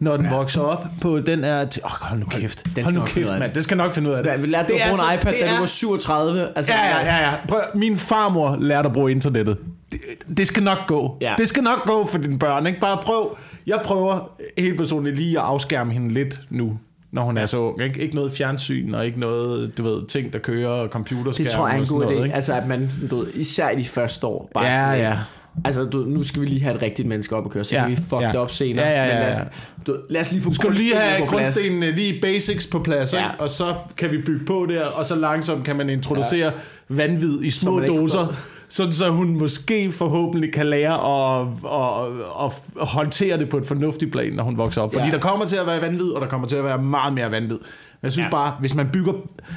når den ja. vokser op på den er... Åh, oh, hold nu kæft. Den hold nu kæft, mand. Det skal nok finde ud af det. Vi lærte du Det at er bruge en altså- iPad, det da du er- var 37. Altså, Ja, ja, ja, ja. Prøv, min farmor lærte at bruge internettet. Det, det skal nok gå. Ja. Det skal nok gå for dine børn. Ikke? Bare prøv. Jeg prøver helt personligt lige at afskærme hende lidt nu, når hun er så ung. Ikke, ikke noget fjernsyn, og ikke noget, du ved, ting, der kører, og computerskærm Det tror jeg er en god idé. ikke? Altså, at man, du ved, især i de første år. Bare Ja, sådan, ja. Altså, du, nu skal vi lige have et rigtigt menneske op at køre, så Ja, kan vi fuck ja. det op senere. Ja, ja, ja, Men lad os, ja. du, lad os lige få skal lige have grundstenene lige basics på plads, Ja. ikke? og så kan vi bygge på der, og så langsomt kan man introducere ja. vanvid i små doser, står- sådan så hun måske forhåbentlig kan lære at, at, at, håndtere det på et fornuftigt plan, når hun vokser op. Fordi Ja. der kommer til at være vanvid, og der kommer til at være meget mere vanvid. Men jeg synes ja. Bare, hvis man bygger...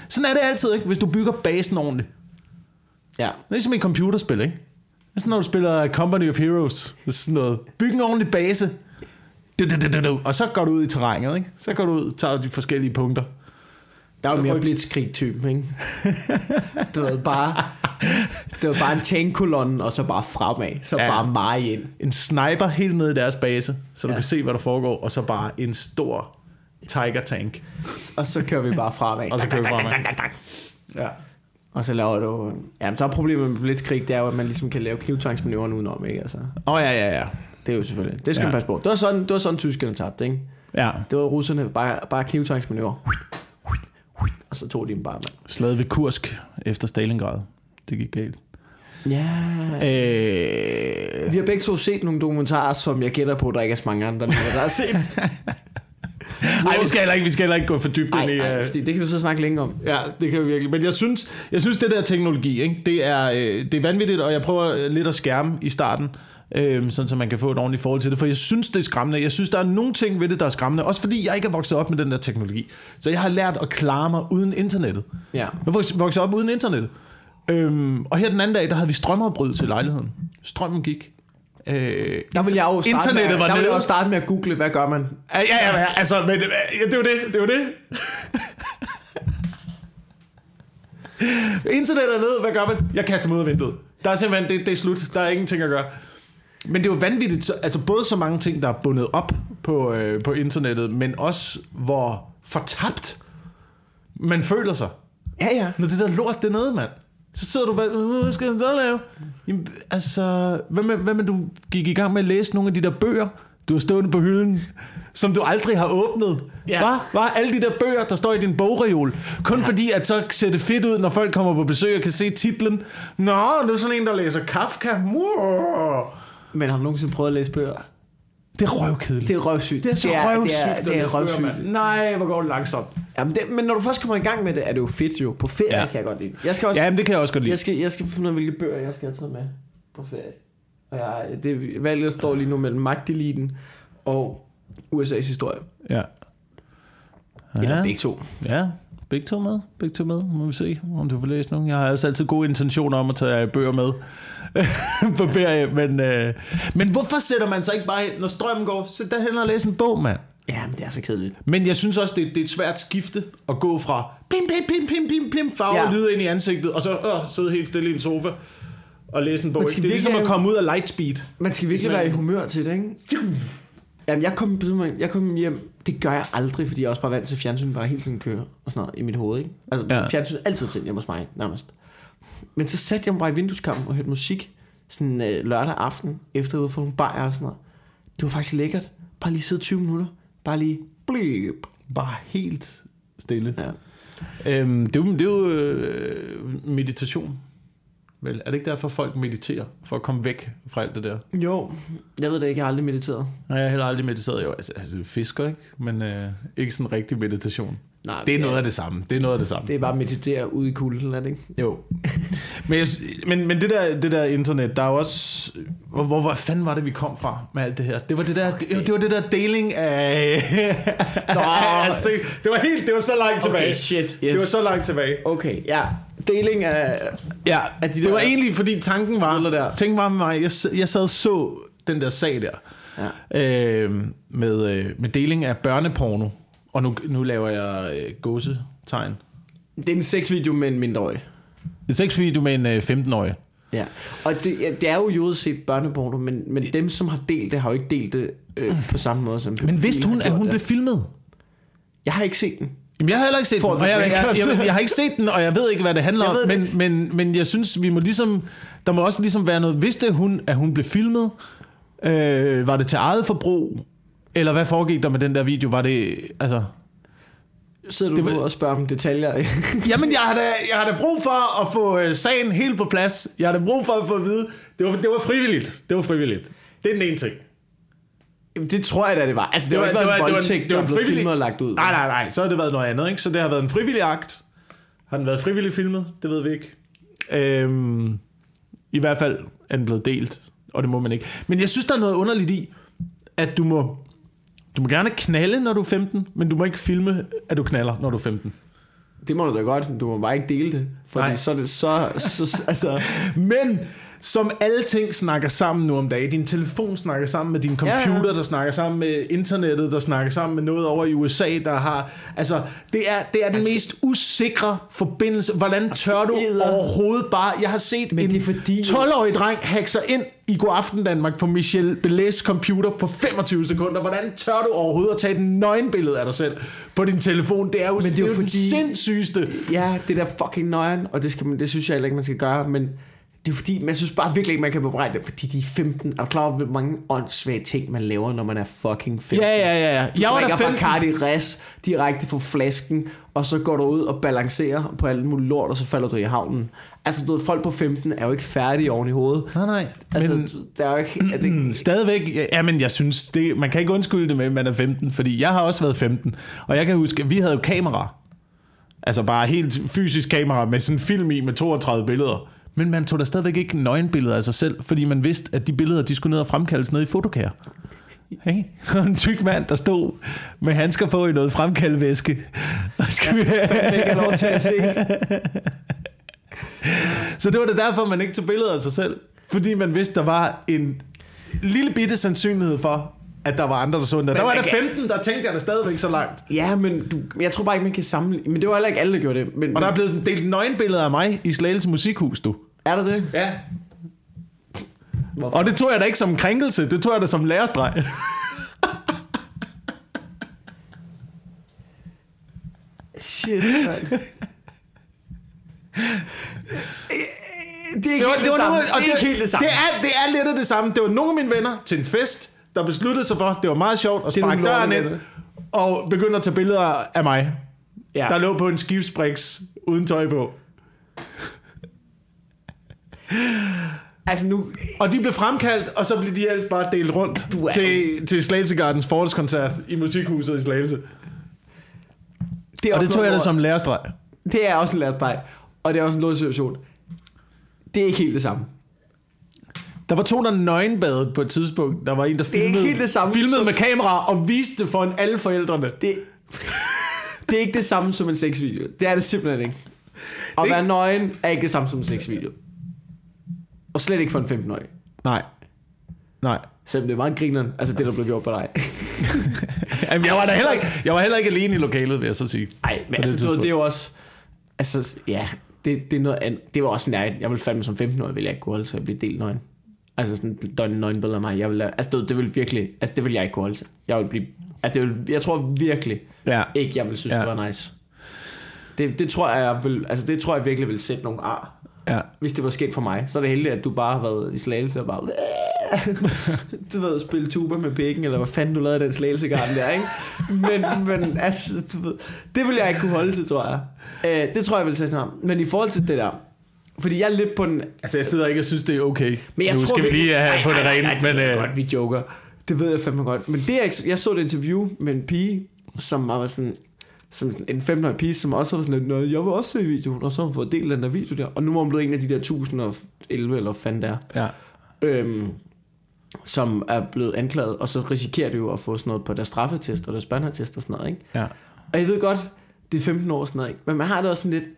Sådan er det altid, ikke? Hvis du bygger basen ordentligt. Ja. Det er ligesom et computerspil, ikke? Det er sådan, når du spiller Company of Heroes. Det er sådan noget. Byg en ordentlig base. Du, du, du, du, du. Og så går du ud i terrænet, ikke? Så går du ud og tager de forskellige punkter. Der er jo mere blitzkrig-typen, ikke? Det var bare, det var bare en tankkolonne, og så bare fremad. Så Ja. ja. bare meget ind. En sniper helt ned i deres base, så du Ja. kan se, hvad der foregår. Og så bare en stor tiger tank. Og så kører vi bare fremad. Og så kører vi fremad. Ja. Og så laver du... Jamen, så er problemet med blitzkrig, det er jo, at man ligesom kan lave knivtangsmanøvren udenom, ikke? Altså, Åh, oh, ja, ja, ja. det er jo selvfølgelig... Det skal Ja. ja. man passe på. Det var sådan, det var sådan tyskerne tabte, ikke? Ja. Det var russerne, bare, bare knivtangsmanøvre. Og så tog de dem bare, mand. Slaget ved Kursk efter Stalingrad. Det gik galt. Ja. Øh, Vi har begge to set nogle dokumentarer, som jeg gætter på, der ikke er så mange andre, der har set. Ej, vi skal heller ikke, vi skal heller ikke gå for dybt ind i... Nej, nej, øh, fordi det kan vi så snakke længe om. Ja, det kan vi virkelig. Men jeg synes, jeg synes det der teknologi, ikke? Det, er, øh, det er vanvittigt, og jeg prøver lidt at skærme i starten, øh, sådan så man kan få et ordentligt forhold til det. For jeg synes, det er skræmmende. Jeg synes, der er nogle ting ved det, der er skræmmende. Også fordi jeg ikke er vokset op med den der teknologi. Så jeg har lært at klare mig uden internettet. Ja. Jeg vokset op uden internettet. Øhm, og her den anden dag, der havde vi strømafbryd til lejligheden. Strømmen gik. Øh, Der vil jeg jo starte, internettet med, var der vil nede. jeg jo starte med at google, hvad gør man? Ja, ja, ja, altså, men øh, ja, det er jo det, det er jo det. Internettet er nede, hvad gør man? Jeg kaster mig ud af vinduet. Der er simpelthen, det, det er slut, der er ingenting at gøre. Men det er jo vanvittigt, så- altså både så mange ting, der er bundet op på, øh, på internettet, men også hvor fortabt man føler sig. Ja, ja. Når det der lort det er nede, mand. Så sidder du bare, "Øh, hvad skal jeg så lave? Jamen, altså, hvad med, hvad med du gik i gang med at læse nogle af de der bøger, du har stående på hylden, som du aldrig har åbnet? Ja. Hvad? Hvad? Alle de der bøger, der står i din bogreol. Kun ja. fordi, at så ser det fedt ud, når folk kommer på besøg og kan se titlen. Nå, du er sådan en, der læser Kafka. Wow. Men har du nogensinde prøvet at læse bøger? Det er røvkedeligt. Det er røvsygt. det er så det er, røvsygt. Det er, det er røvsygt. mand. Nej, hvor går det langsomt. Jamen det, men når du først kommer i gang med det, er det jo fedt jo. På ferie Ja. kan jeg godt lide. Jeg skal også, Ja, men det kan jeg også godt lide. jeg skal, jeg skal finde ud af, hvilke bøger jeg skal have taget med på ferie. Og jeg, det valget står lige nu mellem magteliten og USA's historie. Ja. Eller begge to. Ja, begge to med. Begge to med. Må vi se, om du får læst nogen. Jeg har altså altid gode intentioner om at tage bøger med på ferie. Men, øh, men hvorfor sætter man sig ikke bare hen, når strømmen går? Sæt dig hen og læs en bog, mand. Ja, men det er så kedeligt. Men jeg synes også, det, det er et svært skifte at gå fra pim, pim, pim, pim, pim, pim, farve ja. Ja. lyde ind i ansigtet, og så øh, sidde helt stille i en sofa og læse en bog. Det er ligesom at komme ud af Lightspeed. Man skal virkelig være i humør til det, ikke? Jamen, jeg kom, jeg kom hjem, det gør jeg aldrig, fordi jeg også bare vant til fjernsyn, bare hele tiden kører og sådan noget i mit hoved, ikke? Altså, ja. fjernsyn er altid tændt hjemme hos mig, nærmest. Men så satte jeg mig bare i vindueskampen og hørte musik, sådan øh, lørdag aften, efter ude for nogle bajer og sådan noget. Det var faktisk lækkert. Bare lige sidde 20 minutter. Bare lige blip. Bare helt stille. Ja. Øhm, det er jo, det er jo øh, meditation. Vel, er det ikke derfor, folk mediterer? For at komme væk fra alt det der? Jo, jeg ved det ikke, jeg har aldrig mediteret. Nej, jeg har heller aldrig mediteret. Jo, altså, altså fisker, ikke? Men øh, ikke sådan rigtig meditation. Nej, Det er noget af det samme. Det er noget af det samme. Det er bare at meditere ude i kulden, er det ikke? Jo. men, men, men det, der, det der internet, der er jo også... Hvor, hvor, hvor fanden var det, vi kom fra med alt det her? Det var det der, det, det var det der deling af... Nå. altså, det var helt... Det var så langt tilbage. shit, yes. Det var så langt tilbage. Okay, ja. deling af... Ja, At de det der- var egentlig, fordi tanken var, der. tanken var med mig, jeg, jeg sad og så den der sag der, Ja. øh, med, øh, med deling af børneporno, og nu, nu laver jeg øh, gåsetegn. Det er en sexvideo med en mindreårig. En sexvideo med en øh, 15-årig. Ja. Og det, ja, det er jo juridisk set børneporno, men, men dem, som har delt det, har jo ikke delt det øh, på samme måde som Men vidste hun, at hun det. blev filmet? Jeg har ikke set den. Jamen, jeg har heller ikke set For den, og jeg, jeg, jeg, jeg, har ikke set den, og jeg ved ikke, hvad det handler om, men, det men, men jeg synes, vi må ligesom, der må også ligesom være noget, vidste hun, at hun blev filmet, øh, var det til eget forbrug, eller hvad foregik der med den der video, var det, altså... Sidder du Det det var- var... og spørger om detaljer? Jamen, jeg har, da, jeg har da brug for at få øh, sagen helt på plads. Jeg har da brug for at få at vide, det var, det var frivilligt. Det var frivilligt. Det er den ene ting. det tror jeg da, det var. Altså, det, det var, ikke været en voldtægt, der blev filmet og lagt ud. Nej, nej, nej. Så har det været noget andet, ikke? Så det har været en frivillig akt. Har den været frivilligt filmet? Det ved vi ikke. Øhm, I hvert fald er den blevet delt, og det må man ikke. Men jeg synes, der er noget underligt i, at du må, du må gerne knalde, når du er 15, men du må ikke filme, at du knaller, når du er 15. Det må du da godt. Du må bare ikke dele det. Nej. så er det så... så altså, Men som alle ting snakker sammen nu om dagen. Din telefon snakker sammen med din computer, ja, Ja, der snakker sammen med internettet, der snakker sammen med noget over i USA, der har... Altså, det er, det er den mest usikre forbindelse. Hvordan tør du edder. overhovedet bare... Jeg har set Men en det er fordi- 12-årig dreng hacke sig ind i God Aften Danmark på Michel Belés computer på 25 sekunder. Hvordan tør du overhovedet at tage et nøgenbillede af dig selv på din telefon? Det er jo, Men det er jo fordi... den sindssygeste... ja, det der fucking nøjeren, og det, skal man, det synes jeg heller ikke, man skal gøre, men det er fordi, jeg synes bare virkelig ikke, man kan bebrejde det, fordi de er 15. Er du klar over, hvor mange åndssvage ting, man laver, når man er fucking 15? Ja, ja, ja. ja. Jeg var da drikker 15. Bacardi Res direkte fra flasken, og så går du ud og balancerer på alt muligt lort, og så falder du i havnen. Altså, du ved, folk på 15 er jo ikke færdige oven i hovedet. Nej, nej. Altså, Men- men, der er jo ikke... Er det, Mm, Stadigvæk, ja, men jeg synes, det, man kan ikke undskylde det med, at man er 15, fordi jeg har også været 15, og jeg kan huske, at vi havde jo kamera. Altså bare helt fysisk kamera med sådan en film i med 32 billeder. Men man tog da stadigvæk ikke nøgenbilleder af sig selv, fordi man vidste, at de billeder, de skulle ned og fremkaldes ned i fotokær. Hey, en tyk mand, der stod med handsker på i noget fremkaldevæske. Og skal vi... have lov til at se. Så det var det derfor, man ikke tog billeder af sig selv. Fordi man vidste, der var en lille bitte sandsynlighed for, at der var andre, der så den der. Der var der kan- 15, der tænkte jeg da stadigvæk så langt. Ja, men du, jeg tror bare ikke, man kan samle... Men det var heller ikke alle, der gjorde det. Men, Og der er blevet delt nøgenbilleder af mig i Slagelse Musikhus, du. Er der det? Ja. Hvorfor? Og det tog jeg da ikke som en krænkelse, det tog jeg da som lærestreg. Shit, man. Det er ikke Det var, helt det var samme. nogle, og det er ikke helt det samme. Det er, det er lidt af det samme. Det var nogle af mine venner til en fest, der besluttede sig for, det var meget sjovt at Det sparke døren ind, og begyndte at tage billeder af mig, ja. der lå på en skibsbriks uden tøj på. Altså nu... Og de blev fremkaldt, og så blev de ellers bare delt rundt Du er- til, til Slagelse Gardens forårskoncert i musikhuset i Slagelse. Det er Og det tog jeg noget, som lærestreg. hvor- Det er også en lærerstreg. Og det er også en lort situation. Det er ikke helt det samme. Der var to, der nøgenbadet på et tidspunkt. Der var en, der er ikke filmede, helt det samme filmede som- med kamera og viste det foran alle forældrene. Det, det er ikke det samme som en sexvideo. Det er det simpelthen ikke. At Det- være nøgen er ikke det samme som en sexvideo. Og slet ikke for en 15-årig. Nej. Nej. Selvom det er meget grineren, altså det, der blev gjort på dig. Jamen, jeg, var da heller ikke, jeg var heller ikke alene i lokalet, vil jeg så sige. Nej, men På det altså, du det er jo også... Altså, ja, det, det er noget andet. Det var også nært. Jeg ville fandme som 15-årig, ville jeg ikke kunne holde til at blive delt nøgen. Altså sådan døgn nøgen billeder af mig. Jeg ville, altså, det, det ville virkelig... Altså, det ville jeg ikke kunne holde til. Jeg ville blive... Altså, det ville, jeg tror virkelig Ja. ikke, jeg ville synes, ja. det var nice. Det, det tror jeg, jeg vil, altså det tror jeg virkelig vil sætte nogle ar. Ja. Hvis det var sket for mig, så er det heldigt, at du bare har været i slagelse og bare... du ved, spille tuba med pikken, eller hvad fanden du lavede den slagelsegarden der, ikke? Men, men altså, du ved, det vil jeg ikke kunne holde til, tror jeg. Øh, det tror jeg vil sætte ham. Men i forhold til det der, fordi jeg er lidt på den... Altså, jeg sidder ikke og synes, det er okay. Men jeg nu tror skal vi lige have Nej, på det nej, rene. nej, det men, øh, godt, vi joker. Det ved jeg fandme godt. Men det, jeg, jeg så et interview med en pige, som var sådan, som en 15-årig pige, som også var sådan lidt, "Nå, jeg vil også se videoen, og så har hun fået delt den der video der. Og nu er hun blevet en af de der 1011, eller fanden der, ja. øhm, som er blevet anklaget, og så risikerer det jo at få sådan noget på deres straffetest og deres børneattest og sådan noget, ikke? ja. Og jeg ved godt, det er 15 år sådan noget, ikke? Men man har det også sådan lidt,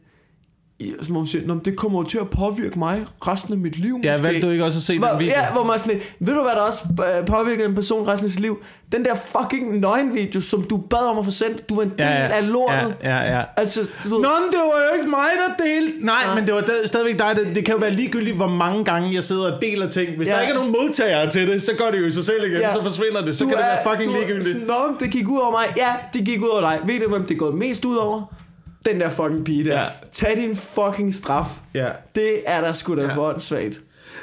i- som hun siger, "Nå, men det kommer jo til at påvirke mig resten af mit liv Ja, måske." valgte du ikke også at se den hvor, video? Ja, hvor man sådan lidt, ved du hvad der også øh, påvirker en person resten af sit liv? Den der fucking nøgenvideo, som du bad om at få sendt, du var en del ja, ja, af lortet. Ja, ja, ja. Altså, ved- Nå, men det var jo ikke mig, der delte. Nej, men det var stadigvæk dig. Det, det kan jo være ligegyldigt, hvor mange gange jeg sidder og deler ting. Hvis Ja. der ikke er nogen modtagere til det, så går det jo i sig selv igen. Ja. Så forsvinder det. Så Du kan det er- være fucking du- ligegyldigt. Nå, det gik ud over mig. Ja, det gik ud over dig. Ved du, hvem det gået mest ud over? Den der fucking pige der. Ja. Tag din fucking straf. Ja. Det er der sgu da ja. for åndssvagt.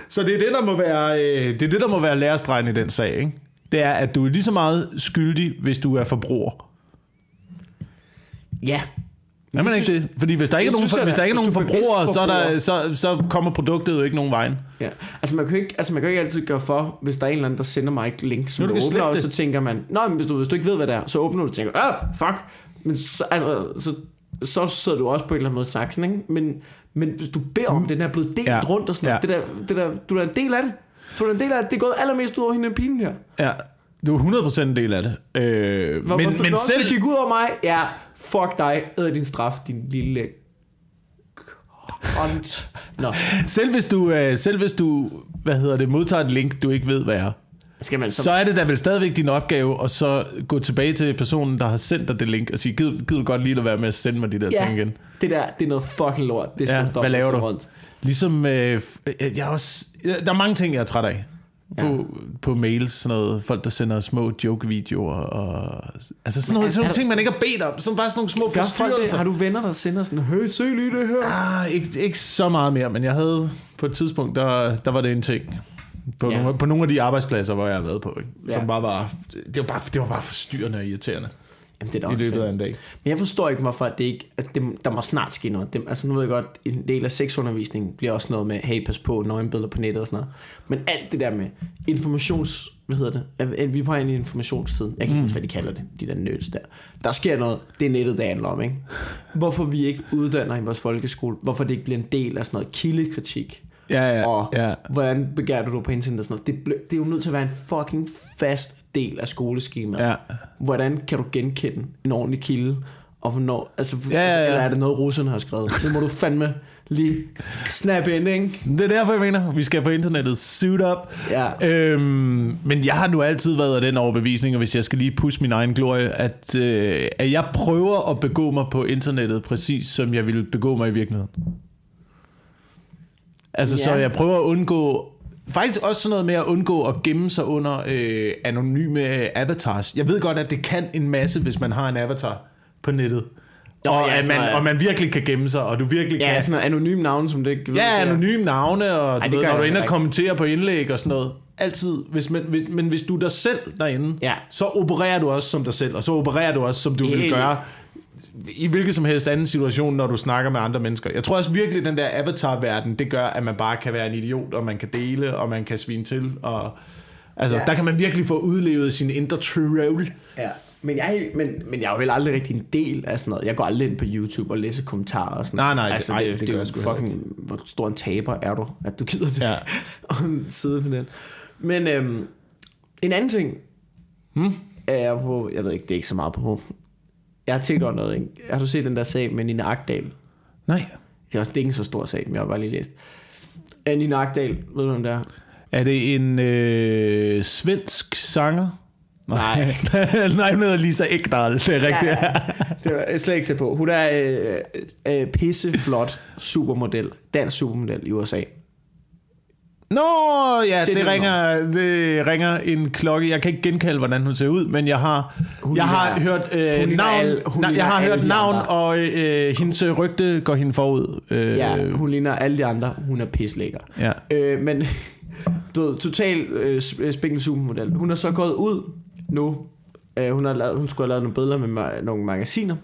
Så det er det, der må være, øh, det er det, der må være lærestregen i den sag, ikke? Det er, at du er lige så meget skyldig, hvis du er forbruger. Ja. Er man ikke det? Fordi hvis der ikke er nogen, synes hvis da. der ikke er nogen er forbrugere, så, er der, så, så kommer produktet jo ikke nogen vejen. Ja, altså man kan ikke, altså man kan ikke altid gøre for, hvis der er en eller anden, der sender mig et link, som du du åbner, og så tænker man, nej, men hvis du, hvis du ikke ved, hvad det er, så åbner du og tænker, ah, fuck. Men så, altså, så, så sidder du også på en eller anden måde saksen, ikke? Men, men hvis du beder om, den er blevet delt Ja. rundt og sådan noget, Ja. det der, det der, du er en del af det. Du er en del af det. Det er gået allermest ud over hende pigen her. Ja, du er 100% en del af det. Øh, Hvor, men, men Nå, selv... Det gik ud over mig. Ja, fuck dig. Æd din straf, din lille. Nå, Selv hvis du, øh, selv hvis du hvad hedder det, modtager et link, du ikke ved, hvad er, skal man så... så er det da vel stadigvæk din opgave at så gå tilbage til personen, der har sendt dig det link, og sige, gider, gider du godt lige at være med at sende mig de der ja, ting igen? det der, det er noget fucking lort. Det skal Ja, stoppe hvad laver du? Rundt. Ligesom, øh, øh, jeg også, der er mange ting, jeg er træt af. På, ja. på mails, sådan noget, folk der sender små joke-videoer, og, altså sådan nogle, er- sådan nogle ting, man ikke har bedt om, sådan bare sådan nogle små forstyrrelser. Har du venner, der sender sådan, hey, se lige det her? Ah, ikke, ikke så meget mere, men jeg havde på et tidspunkt, der, der var det en ting. På, Ja. nogle, på nogle af de arbejdspladser, hvor jeg har været på, ikke? som Ja. bare var, det var bare, det var bare forstyrrende og irriterende Jamen, det er i løbet af en dag. Men jeg forstår ikke, hvorfor det ikke... Altså, det, der må snart ske noget. Det, altså, nu ved jeg godt, en del af sexundervisningen bliver også noget med, hey, pas på, nøgenbilleder på nettet og sådan noget. Men alt det der med informations... Hvad hedder det? Vi er på ind i informationstiden. Jeg kan ikke huske, hvad de kalder det. De der nerds der. Der sker noget. Det er nettet, det handler om, ikke? Hvorfor vi ikke uddanner i vores folkeskole. Hvorfor det ikke bliver en del af sådan noget kildekritik. Ja, ja, og ja. hvordan begærer du på internet og sådan noget. Det, det er jo nødt til at være en fucking fast del af skoleskemaet. Ja. Hvordan kan du genkende en ordentlig kilde? Og hvornår, altså, Ja, ja, ja. eller er det noget, russerne har skrevet? Det må du fandme lige snap ind, ikke? Det er derfor, jeg mener, vi skal på internettet suit up. Ja. Øhm, men jeg har nu altid været af den overbevisning, og hvis jeg skal lige pusse min egen glorie, at, øh, at jeg prøver at begå mig på internettet, præcis som jeg ville begå mig i virkeligheden. Altså, Ja. så jeg prøver at undgå... Faktisk også sådan noget med at undgå at gemme sig under øh, anonyme avatars. Jeg ved godt, at det kan en masse, hvis man har en avatar på nettet. Nå, og, ja, at man, og man virkelig kan gemme sig, og du virkelig Ja, kan... sådan noget anonym navn, som det ikke ved. Ja, det anonyme navne, og Ej, du det ved, når du er inde og kommenterer på indlæg og sådan noget. Altid, hvis man, hvis, men hvis du er dig selv derinde, Ja. så opererer du også som dig selv, og så opererer du også, som du vil Helt. gøre i hvilket som helst anden situation, når du snakker med andre mennesker. Jeg tror også virkelig, den der avatar-verden, det gør, at man bare kan være en idiot, og man kan dele, og man kan svine til, og altså, Ja. der kan man virkelig få udlevet sin indre troll. Ja. Men jeg, men, men jeg er jo heller aldrig rigtig en del af sådan noget. Jeg går aldrig ind på YouTube og læser kommentarer og sådan Nej, nej, altså, nej, det, det det, gør er jo fucking, hvor stor en taber er du, at du gider det. Ja. og med den. Men øhm, en anden ting, hmm? er på, jeg ved ikke, det er ikke så meget på, jeg har tænkt over noget, ikke? Har du set den der sag med Nina Agdal? Nej. Det er også det er ikke en så stor sag, men jeg har bare lige læst. Øh, Nina Agdal, ved du hvem det er? Er det en øh, svensk sanger? Nej. Nej, hun hedder Lisa Ekdahl, det er rigtigt. Ja, det var jeg slet ikke til på. Hun er øh, øh, pisseflot supermodel, dansk supermodel i USA. Nå, ja, det ringer, det ringer en klokke. Jeg kan ikke genkalde, hvordan hun ser ud, men jeg har, Hun jeg har hørt øh, navn, alle- hun jeg har hørt navn, og øh, hendes rygte går hende forud. Øh, Ja, hun ligner alle de andre. Hun er pislækker. ja. Øh, men du ved, total øh, sp- spinkel supermodel. Hun er så gået ud nu. Øh, hun, har lavet, hun skulle have lavet nogle billeder med ma- nogle magasiner.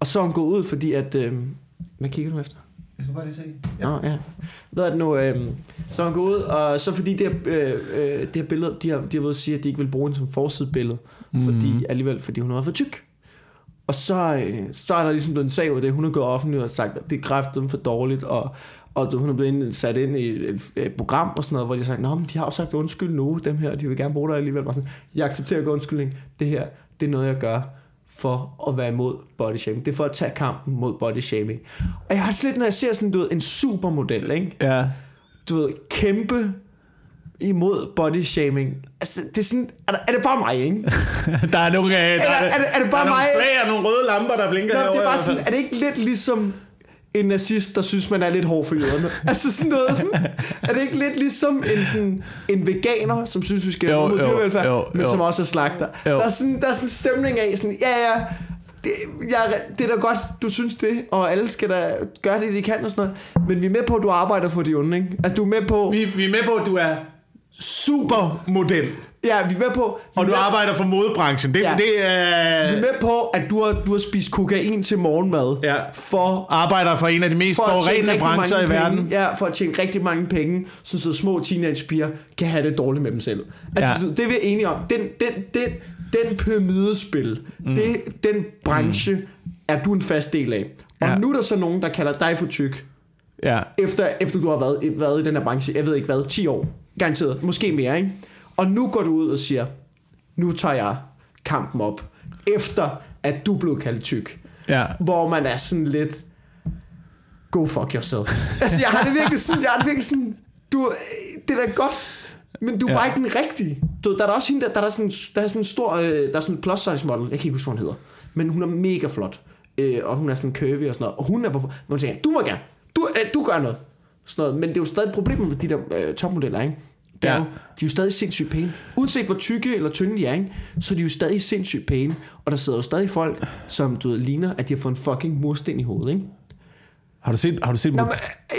Og så er hun gået ud, fordi at... Øh, hvad kigger du efter? Jeg skal bare lige se. Ja. Nå, ja. Hvad er det nu? Øh, så er hun gået ud, og så fordi det her, øh, øh, det her billede, de har, de har ved at sige, at de ikke vil bruge hende som forsidebillede, mm. fordi, alligevel, fordi hun været for tyk. Og så, øh, så er der ligesom blevet en sag ud af det. Hun har gået offentligt og sagt, at det er kræftet for dårligt, og, og hun er blevet sat ind i et, et program og sådan noget, hvor de har sagt, Nå, men de har jo sagt undskyld nu, dem her, de vil gerne bruge dig alligevel. Bare sådan, jeg accepterer ikke undskyldning. Det her, det er noget, jeg gør, for at være imod body shaming. Det er for at tage kampen mod body shaming. Og jeg har slet, når jeg ser sådan, du ved, en supermodel, ikke? Ja. Du ved, kæmpe imod body shaming. Altså, det er sådan, er, der, er det bare mig, ikke? der er nogle, øh, der, er, er, det, er det bare der er mig? nogle flag og nogle røde lamper, der blinker Nå, det er bare sådan, er det ikke lidt ligesom en nazist, der synes, man er lidt hård for jøderne? altså sådan noget. Er det ikke lidt ligesom en, sådan, en veganer, som synes, vi skal Jo, have mod jo, dyrevelfærd, jo, men jo. som også er slagter? Jo. Der er, sådan, der er sådan en stemning af, sådan, ja, ja, det, jeg, det er da godt, du synes det, og alle skal da gøre det, de kan og sådan noget. Men vi er med på, at du arbejder for de onde, ikke? Altså, du er med på... Vi, vi er med på, at du er supermodel, Ja, vi er med på... vi og du med, arbejder for modebranchen. Det, Ja. det er... vi er med på, at du har, du har spist kokain til morgenmad. Ja. For arbejder for en af de mest forurenende brancher i verden. Penge, ja, for at tjene rigtig mange penge, så, så små teenagepiger kan have det dårligt med dem selv. Altså, Ja. det er vi enige om. Den, den, den, den pyramidespil, mm. det, den branche, mm. er du en fast del af. Og Ja. nu er der så nogen, der kalder dig for tyk, Ja. efter, efter du har været, været i den her branche, jeg ved ikke hvad, 10 år, garanteret, måske mere, ikke? Og nu går du ud og siger, nu tager jeg kampen op, efter at du blev kaldt tyk. Ja. Hvor man er sådan lidt, go fuck yourself. altså, jeg har det virkelig sådan, jeg har det virkelig sådan, du, det er da godt, men du er Ja. bare ikke den rigtige. Du, der er der også hende, der, der er sådan, der er sådan en stor, øh, der er sådan en plus size model, jeg kan ikke huske, hvad hun hedder, men hun er mega flot, øh, og hun er sådan curvy og sådan noget, og hun er på, man tænker, du må gerne, du, øh, du gør noget, sådan noget, men det er jo stadig problemet med de der øh, topmodeller, ikke? Det er Ja. jo, de er jo stadig sindssygt pæne. Uanset hvor tykke eller tynde de er, ikke? så er de jo stadig sindssygt pæne. Og der sidder jo stadig folk, som du ved, ligner, at de har fået en fucking mursten i hovedet. Ikke? Har du set, har du set Nå, men,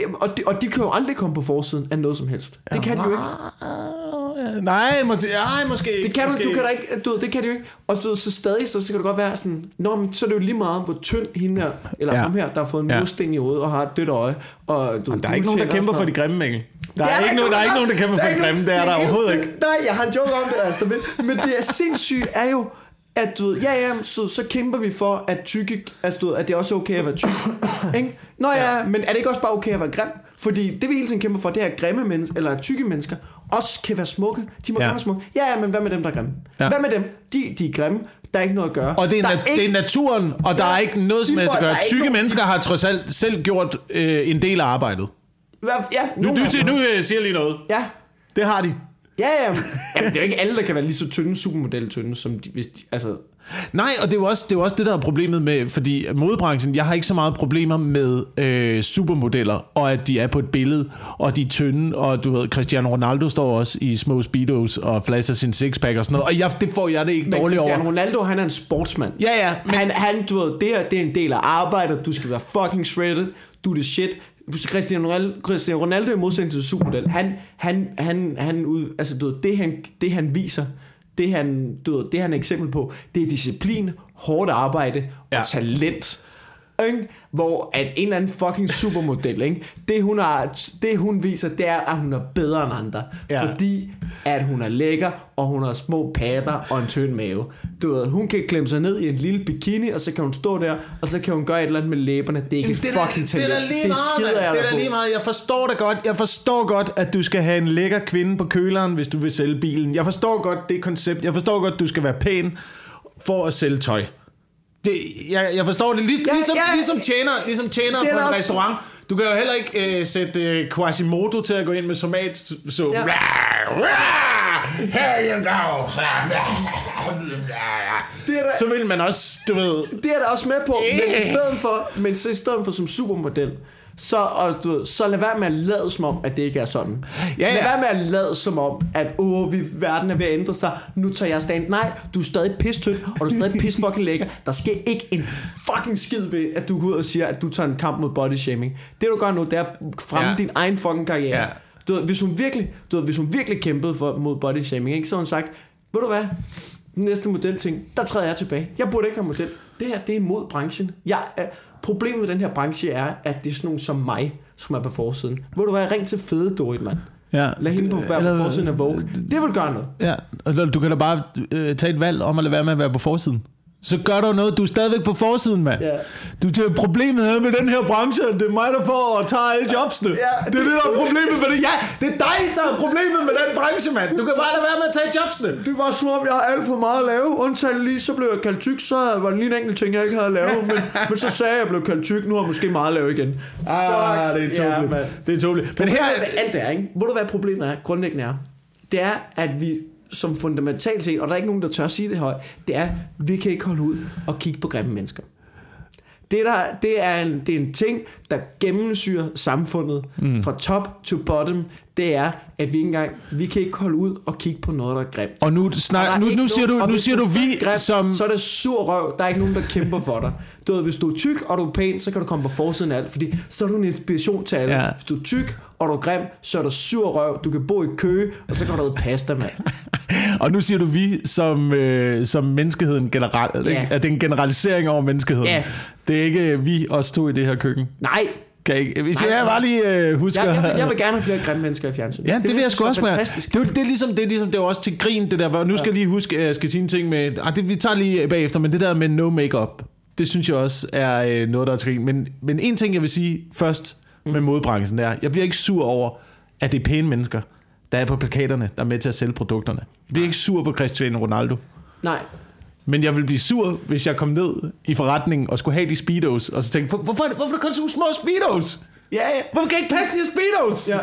øh, og, de, og de kan jo aldrig komme på forsiden af noget som helst. Det kan de jo ikke. Nej, måske, nej, måske Det kan du, måske. du kan da ikke, du, ved, det kan de jo ikke. Og så, så stadig, så, så kan det godt være sådan, Nå, men så er det jo lige meget, hvor tynd hende her, eller ja. Ham her, der har fået en Ja. mursten i hovedet og har et dødt øje. Og, du, ved, Der er ikke nogen, der kæmper og for de grimme, Mikkel. Der Det er, ikke nogen, der er ikke nogen, der kæmper for de grimme. Det er der overhovedet ikke. Nej, jeg har en joke om det, altså. Men, men det er sindssygt, er jo, at du ja, ja, så, så kæmper vi for, at tykke, altså, du at det er også okay at være tyk. Ikke? Nå ja, men er det ikke også bare okay at være grim? Fordi det vi hele tiden kæmper for, det er, at grimme mennesker, eller tykke mennesker, også kan være smukke. De må Ja. ja. være smukke. Ja, ja, men hvad med dem, der er grimme? Ja. Ja. Hvad med dem? De, de er grimme. Der er ikke noget at gøre. Og det er, der na- det er naturen, og der er ikke noget som helst at gøre. ikke Tykke nogen- mennesker har trods alt selv gjort øh, en del af arbejdet. Hvad, ja, Nu, du, dem. nu øh, siger jeg lige noget. Ja, Det har de. Ja, ja. Jamen, det er jo ikke alle, der kan være lige så tynde, supermodel tynde, som de, hvis de, altså... Nej, og det er jo også det, er jo også det der er problemet med, fordi modebranchen, jeg har ikke så meget problemer med øh, supermodeller, og at de er på et billede, og de er tynde, og du ved, Cristiano Ronaldo står også i små speedos og flasher sin sixpack og sådan noget, og jeg, det får jeg det ikke Men dårligt Cristiano over. Ronaldo, han er en sportsmand. Ja, ja, Men han, han, du ved, det, her, det er en del af arbejdet. Du skal være fucking shredded. Du er det shit. Cristiano Ronaldo, Cristiano Ronaldo i modsætning til supermodel. Han, han, han, han ud, altså, du ved, det, han, det han viser, det han, du ved, det han er eksempel på, det er disciplin, hårdt arbejde og Ja. talent. Ikke? Hvor at en eller anden fucking supermodel, ikke? Det, hun har, det hun viser, det er, at hun er bedre end andre. Ja. Fordi at hun er lækker, og hun har små patter og en tynd mave. Du ved, hun kan klemme sig ned i en lille bikini, og så kan hun stå der, og så kan hun gøre et eller andet med læberne. Det er ikke et fucking talent. det er lige det meget, jeg. Det er lige meget. Jeg forstår det godt. Jeg forstår godt, at du skal have en lækker kvinde på køleren, hvis du vil sælge bilen. Jeg forstår godt det koncept. Jeg forstår godt, at du skal være pæn for at sælge tøj. Det, jeg, jeg forstår det. Lig, Ja, ligesom, ja. ligesom tjener, ligesom tjener er på en også- restaurant. Du kan jo heller ikke øh, sætte øh, Quasimodo til at gå ind med tomat. Så, Ja. Here you go. Det er da- Så vil man også, du ved... Det er da også med på, men i Yeah. stedet for, men så i stedet for som supermodel, så, og, du ved, så lad være med at lade som om, at det ikke er sådan. Ja, Lad ja. være med at lade som om, at åh, vi, verden er ved at ændre sig, nu tager jeg stand. Nej, du er stadig pistynd, og du er stadig pis fucking lækker. Der sker ikke en fucking skid ved, at du går ud og siger, at du tager en kamp mod body shaming. Det du gør nu, det er at fremme ja. din egen fucking karriere. Ja. Du ved, hvis hun virkelig, du ved, hvis hun virkelig kæmpede for, mod body shaming, ikke, så har hun sagt, ved du hvad, den næste modelting, der træder jeg tilbage. Jeg burde ikke være model. Det her, det er imod branchen. Jeg, er, problemet med den her branche er, at det er sådan nogen som mig, som er på forsiden. Ved du hvad, ring til fede Dorit, mand. Ja. Lad hende på, være Eller- på forsiden af Vogue. Det vil gøre noget. Ja, du kan da bare øh, tage et valg om at lade være med at være på forsiden. Så gør du noget. Du er stadigvæk på forsiden, mand. Ja. Du siger, problemet her med den her branche, det er mig, der får og tager alle jobsene. Ja, det er det, der er problemet med det. Ja, det er dig, der er problemet med den branche, mand. Du kan bare lade være med at tage jobsene. Det var som om, jeg har alt for meget at lave. Undtagen lige, så blev jeg kaldt tyk, så var der lige en enkelt ting, jeg ikke havde at lave. Men, men så sagde jeg, at jeg blev kaldt tyk. Nu har jeg måske meget at lave igen. Ah, det er ja, tåbeligt. mand. det er tåbeligt. Men her... alt det er, ikke? Ved du, hvad problemet er? Grundlæggende er, det er, at vi som fundamentalt set, og der er ikke nogen, der tør sige det højt, det er, vi kan ikke holde ud og kigge på grimme mennesker. Det, der, det, er en, det er en ting, der gennemsyrer samfundet mm. fra top to bottom. Det er, at vi ikke engang, vi kan ikke holde ud og kigge på noget, der er grimt. Og nu, Og der snak, er nu, nu siger nogen- du, og nu siger du er vi, født grim, som... Så er det sur røv, der er ikke nogen, der kæmper for dig. Du ved, hvis du er tyk, og du er pæn, så kan du komme på forsiden af alt, fordi så er du en inspiration til alle. Ja. Hvis du er tyk, og du er grim, så er du sur røv, du kan bo i kø, og så kan du have pasta, mand. Og nu siger du vi som, øh, som menneskeheden generelt. Ja. Ikke? At det er en generalisering over menneskeheden. Ja. Det er ikke øh, vi os to i det her køkken. Nej, Kan ikke- hvis Nej, jeg nej. bare lige øh, husker... jeg, jeg, vil, jeg vil gerne have flere grimme mennesker i fjernsynet. Ja, det, det vil jeg sgu så også med. fantastisk. Det, er jo- det, er ligesom, det er ligesom, det er også til grin, det der. hvor- Nu skal jeg lige huske, jeg skal sige en ting med... Ah, det, vi tager lige bagefter, men det der med no makeup, det synes jeg også er øh, noget, der er til grin. Men, men en ting, jeg vil sige først med modbranchen, det er, jeg bliver ikke sur over, at det er pæne mennesker, der er på plakaterne, der er med til at sælge produkterne. Jeg bliver ikke sur på Cristiano Ronaldo. Nej, Men jeg vil blive sur, hvis jeg kom ned i forretningen og skulle have de speedos, og så tænkte, "Hvor- hvorfor, hvorfor er der kun så små speedos? ja, ja. Hvorfor kan jeg ikke passe de her speedos? Ja,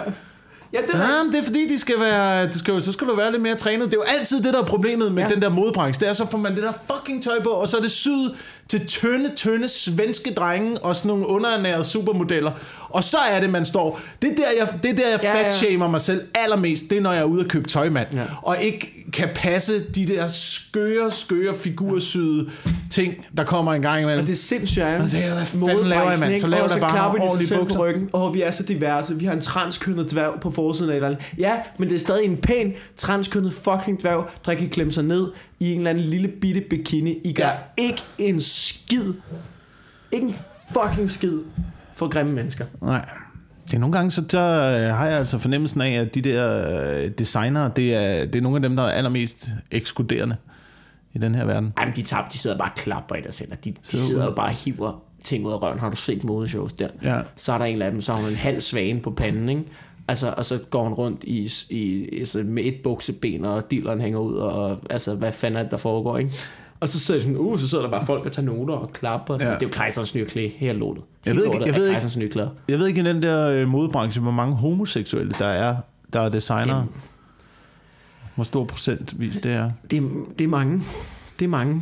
ja det er Ja, men det er fordi, de skal være, du skal, så skal du være lidt mere trænet. Det er jo altid det, der er problemet med Ja. den der modbranche. Det er, så får man det der fucking tøj på, og så er det syet til tynde, tynde svenske drenge og sådan nogle underernærede supermodeller. Og så er det, man står. Det er der, jeg, det er der, jeg Ja, ja. fatshamer mig selv allermest. Det er, når jeg er ude og købe tøj, mand. Ja. Og ikke kan passe de der skøre, skøre figursyde ting, der kommer en gang imellem. Og det er sindssygt, ja. Og så tænker hvad fanden laver jeg, mand? Så laver og der bare klapper de sig ordentlige selv bukser. på ryggen. Åh, vi er så diverse. Vi har en transkønnet dværg på forsiden af et eller andet. Ja, men det er stadig en pæn transkønnet fucking dværg, der kan klemme sig ned i en eller anden lille bitte bikini. I gør Ja. ikke en skid. Ikke en fucking skid for grimme mennesker. Nej. Det er nogle gange, så der øh, har jeg altså fornemmelsen af, at de der øh, designere, det er, det er nogle af dem, der er allermest ekskluderende i den her verden. Jamen, de, tager, de sidder bare og klapper i deres hænder. De, de sidder jo bare og hiver ting ud af røven. Har du set modeshows der? Ja. Så er der en af dem, så har hun en halv svane på panden, ikke? Altså, og så går hun rundt i, i, altså med et bukseben, og dilleren hænger ud, og altså, hvad fanden er det, der foregår, ikke? Og så sidder, sådan, uh, så sidder der bare folk og tager noter og klapper. Og sådan. Ja. Det er jo Kejserens nye klæde, helt lortet. Jeg ved ikke- jeg ved ikke- nye klæder. Jeg ved ikke i den der øh, modebranche, hvor mange homoseksuelle der er, der er designere. Hvor stor procentvis det er. Det, er- det er mange. Det er mange.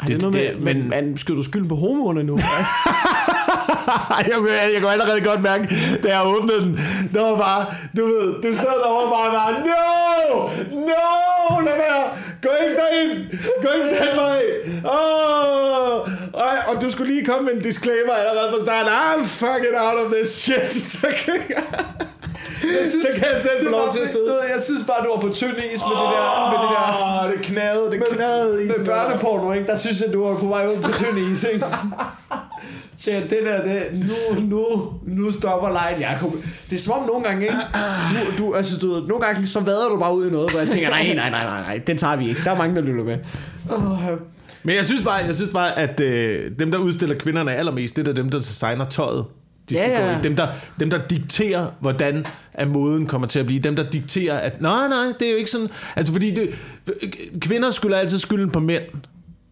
Ej, det, Det- det, er noget det- med, men- men, men skyder du skylden på homoerne nu? jeg, kan, jeg kan allerede godt mærke, da jeg åbnede den, der var bare, du ved, du sad derovre bare bare, no, no, lad være, gå ikke derind, gå ikke den vej, oh, og, og du skulle lige komme med en disclaimer allerede fra starten, I'm fucking out of this shit, jeg, så kan jeg selv få lov til at sidde. Jeg synes bare, du var på tynd is med det der... Med det der det knadede, det knadede i med børneporno, ikke? Der synes jeg, du var på vej ud på tynd is, ikke? Så det der, det, nu, nu, nu stopper lejen, Jacob. Det er som om nogle gange, ikke? Du, du, altså, du nogle gange, så vader du bare ud i noget, hvor jeg tænker, nej, nej, nej, nej, nej, den tager vi ikke. Der er mange, der lytter med. Oh, Men jeg synes bare, jeg synes bare at øh, dem, der udstiller kvinderne allermest, det er dem, der designer tøjet. De skal Ja, ja. Gå i. Dem, der, dem, der dikterer, hvordan at moden kommer til at blive. Dem, der dikterer, at nej, nej, det er jo ikke sådan... Altså, fordi det, kvinder skylder altid skylden på mænd.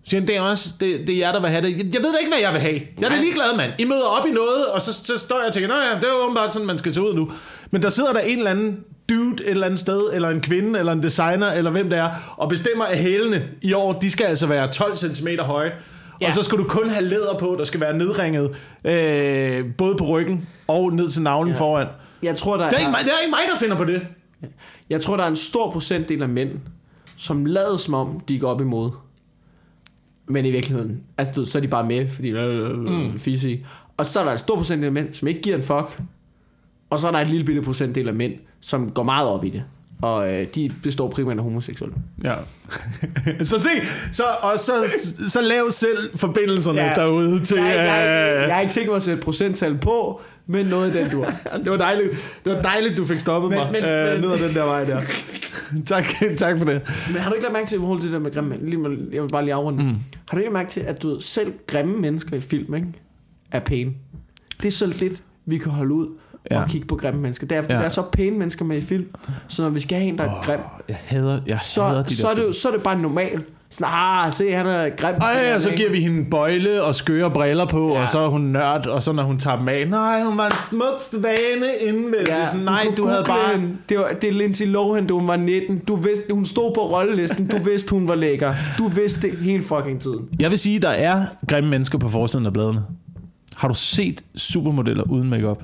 Siger, han, det er også, det, det er jer, der vil have det. Jeg, jeg ved da ikke, hvad jeg vil have. Jeg er da ligeglad, mand. I møder op i noget, og så, så står jeg og tænker, nej, ja, det er jo åbenbart sådan, man skal se ud nu. Men der sidder der en eller anden dude et eller andet sted, eller en kvinde, eller en designer, eller hvem det er, og bestemmer, at hælene i år, de skal altså være 12 cm høje. Ja. Og så skal du kun have læder på, der skal være nedringet, øh, både på ryggen og ned til navlen ja. foran. jeg tror, der Det er, ikke mig, det er ikke mig, der finder på det. Jeg tror, der er en stor procentdel af mænd, som lader som om, de går op imod. Men i virkeligheden, altså du, så er de bare med, fordi øh, øh, mm. fisse Og så er der en stor procentdel af mænd, som ikke giver en fuck. Og så er der en lille bitte procentdel af mænd, som går meget op i det. Og øh, de består primært af homoseksuelle. Ja. så se, så, og så, så lav selv forbindelserne ja. derude til... Jeg, jeg, øh, jeg har ikke tænkt mig at sætte procenttal på, men noget i den dur. det var dejligt, det var dejligt du fik stoppet Men- mig men- øh, men- ned ad den der vej der. tak, tak for det. Men har du ikke lagt mærke til, i forhold til det der med grimme lige Jeg vil bare lige afrunde. Mm. Har du ikke mærke til, at du selv grimme mennesker i film, ikke, er pæne? Det er så lidt, vi kan holde ud Ja. og kigge på grimme mennesker. Det er, fordi Ja. der er så pæne mennesker med i film, så når vi skal have en, der er grim, Jeg hader, jeg hader så, de så, der er det, så er det bare normalt. Sådan, ah, se, han er grim. Ej, og så giver vi hende bøjle og skøre briller på, ja. Og så er hun nørd, og så når hun tager dem af, nej, hun var en smuk svane indvendig. Ja, sådan, nej, kunne du, havde bare... hende. Det, var, det er Lindsay Lohan, hun var 19. Du vidste, hun stod på rollelisten. Du vidste, hun var lækker. Du vidste det hele fucking tiden. Jeg vil sige, der er grimme mennesker på forsiden af bladene. Har du set supermodeller uden makeup?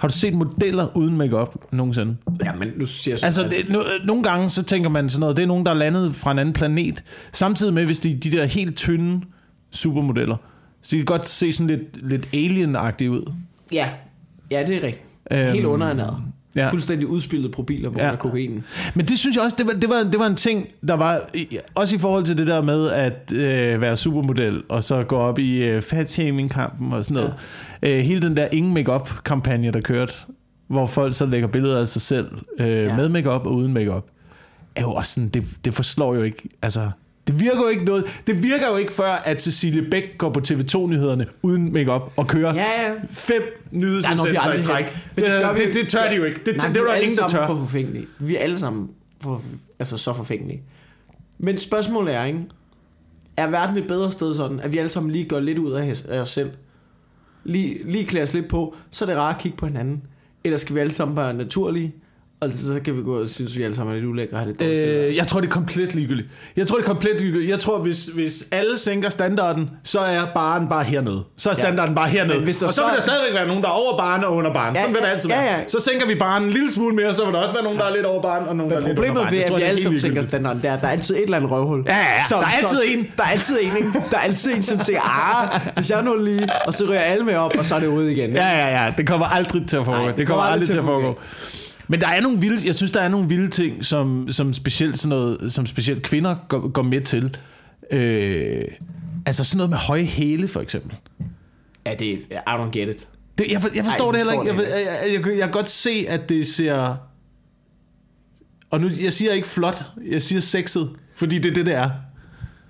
Har du set modeller uden makeup nogensinde? Ja, men nu siger jeg så, Altså, det, no, nogle gange så tænker man sådan noget, det er nogen, der er landet fra en anden planet. Samtidig med, hvis de, de der helt tynde supermodeller, så de kan godt se sådan lidt, lidt alien-agtige ud. Ja, ja det er rigtigt. Øhm, Helt underernæret. Ja. Fuldstændig udspillet profiler på Ja. kokainen. Men det synes jeg også, det var, det var, det var en ting, der var, også i forhold til det der med at øh, være supermodel, og så gå op i øh, fat-shaming-kampen og sådan noget. Ja. Øh, hele den der ingen makeup kampagne der kørte, hvor folk så lægger billeder af sig selv øh. Ja. med makeup og uden makeup er jo også sådan, det, det forslår jo ikke, altså... Det virker jo ikke noget. Det virker jo ikke før, at Cecilie Bæk går på TV2-nyhederne uden makeup og kører Ja, ja. fem er nyhedsudsendelser i træk. Det, det, vi- det, det tør de jo ikke. Det, Nej, det, det er er der ingen, der tør. for forfængelige. Vi er alle sammen for, altså så forfængelige. Men spørgsmålet er, ikke? Er verden et bedre sted sådan, at vi alle sammen lige går lidt ud af os selv? Lige, lige klæder os lidt på, så er det rart at kigge på hinanden. Eller skal vi alle sammen være naturlige? Og så kan vi gå og synes, vi alle sammen er lidt ulækre og have lidt dårligt Øh, jeg tror, det er komplet ligegyldigt. Jeg tror, det er komplet ligegyldigt. Jeg tror, hvis, hvis alle sænker standarden, så er baren bare hernede. Så er Ja. standarden bare hernede. Men hvis der og så, så- vil der stadigvæk være nogen, der er over baren og under baren. Ja, Sådan vil det ja, altid ja, være. ja. Så sænker vi baren en lille smule mere, så vil der også være nogen, der er lidt over baren, og nogen, der er lidt under Problemet baren. ved, Jeg at vi det alle sammen sænker standarden, der, der er altid et eller andet røvhul. Ja, ja, ja. Der er altid en. Der er altid en, ikke? Der er altid en, som tænker, ah, hvis jeg nu lige, og så ryger alle med op, og så er det ude igen. ikke? Ja, ja, ja. Det kommer aldrig til at foregå. Nej, det, kommer aldrig til at foregå. Men der er nogle vilde, jeg synes, der er nogle vilde ting, som, som specielt sådan noget, som specielt kvinder går, går med til. Øh, altså sådan noget med høje hæle, for eksempel. Ja, det er, I don't get it. Det, jeg, jeg forstår Ej, det heller ikke. Jeg, jeg, jeg, jeg, jeg kan godt se, at det ser... Og nu, jeg siger ikke flot, jeg siger sexet, fordi det er det, det er.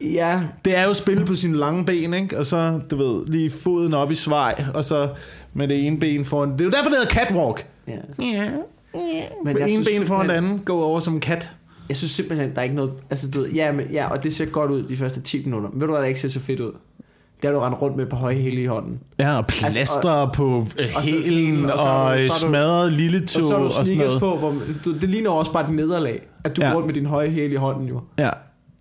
Ja, Det er jo at spille på sine lange ben, ikke? Og så, du ved, lige foden op i svej, og så med det ene ben foran. Det er jo derfor, det hedder catwalk. ja. Ja. Men jeg en synes ben foran simpelthen- andet, gå over som en kat. Jeg synes simpelthen, der er ikke noget... Altså, du ved, ja, men, ja, og det ser godt ud de første 10 minutter. Men ved du hvad, der ikke ser så fedt ud? Det er, du rendt rundt med på høje hæle i hånden. Ja, og plaster altså, og, på øh, og så- hælen, og så og, og så du- smadret lille Og tog så har du og sådan sneakers noget. på, hvor, du, det ligner også bare et nederlag, at du Ja. går rundt med din høje hæle i hånden jo. Ja.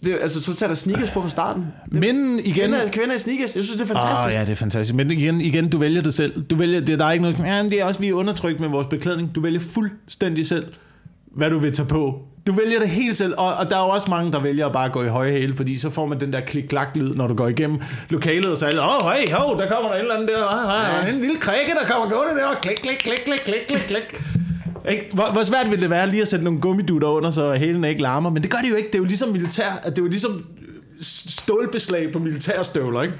Det, altså, så tager der sneakers på fra starten. Det, Men igen... kvinder, kvinder i sneakers, jeg synes, det er fantastisk. Åh, ja, det er fantastisk. Men igen, igen, du vælger det selv. Du vælger, det, der er ikke noget, ja, det er også, vi er undertrykt med vores beklædning. Du vælger fuldstændig selv, hvad du vil tage på. Du vælger det helt selv, og, og der er jo også mange, der vælger at bare gå i høje hæle, fordi så får man den der klik-klak-lyd, når du går igennem lokalet, og så er alle, åh, hey, ho, der kommer der en eller anden der, ah, ah, en lille krikke, der kommer gående der, klik, klik, klik, klik, klik, klik, klik. Ikke? Hvor, hvor svært vil det være lige at sætte nogle gummidutter under, så hælen ikke larmer? Men det gør det jo ikke. Det er jo ligesom militær, det er jo ligesom stålbeslag på militærstøvler, ikke?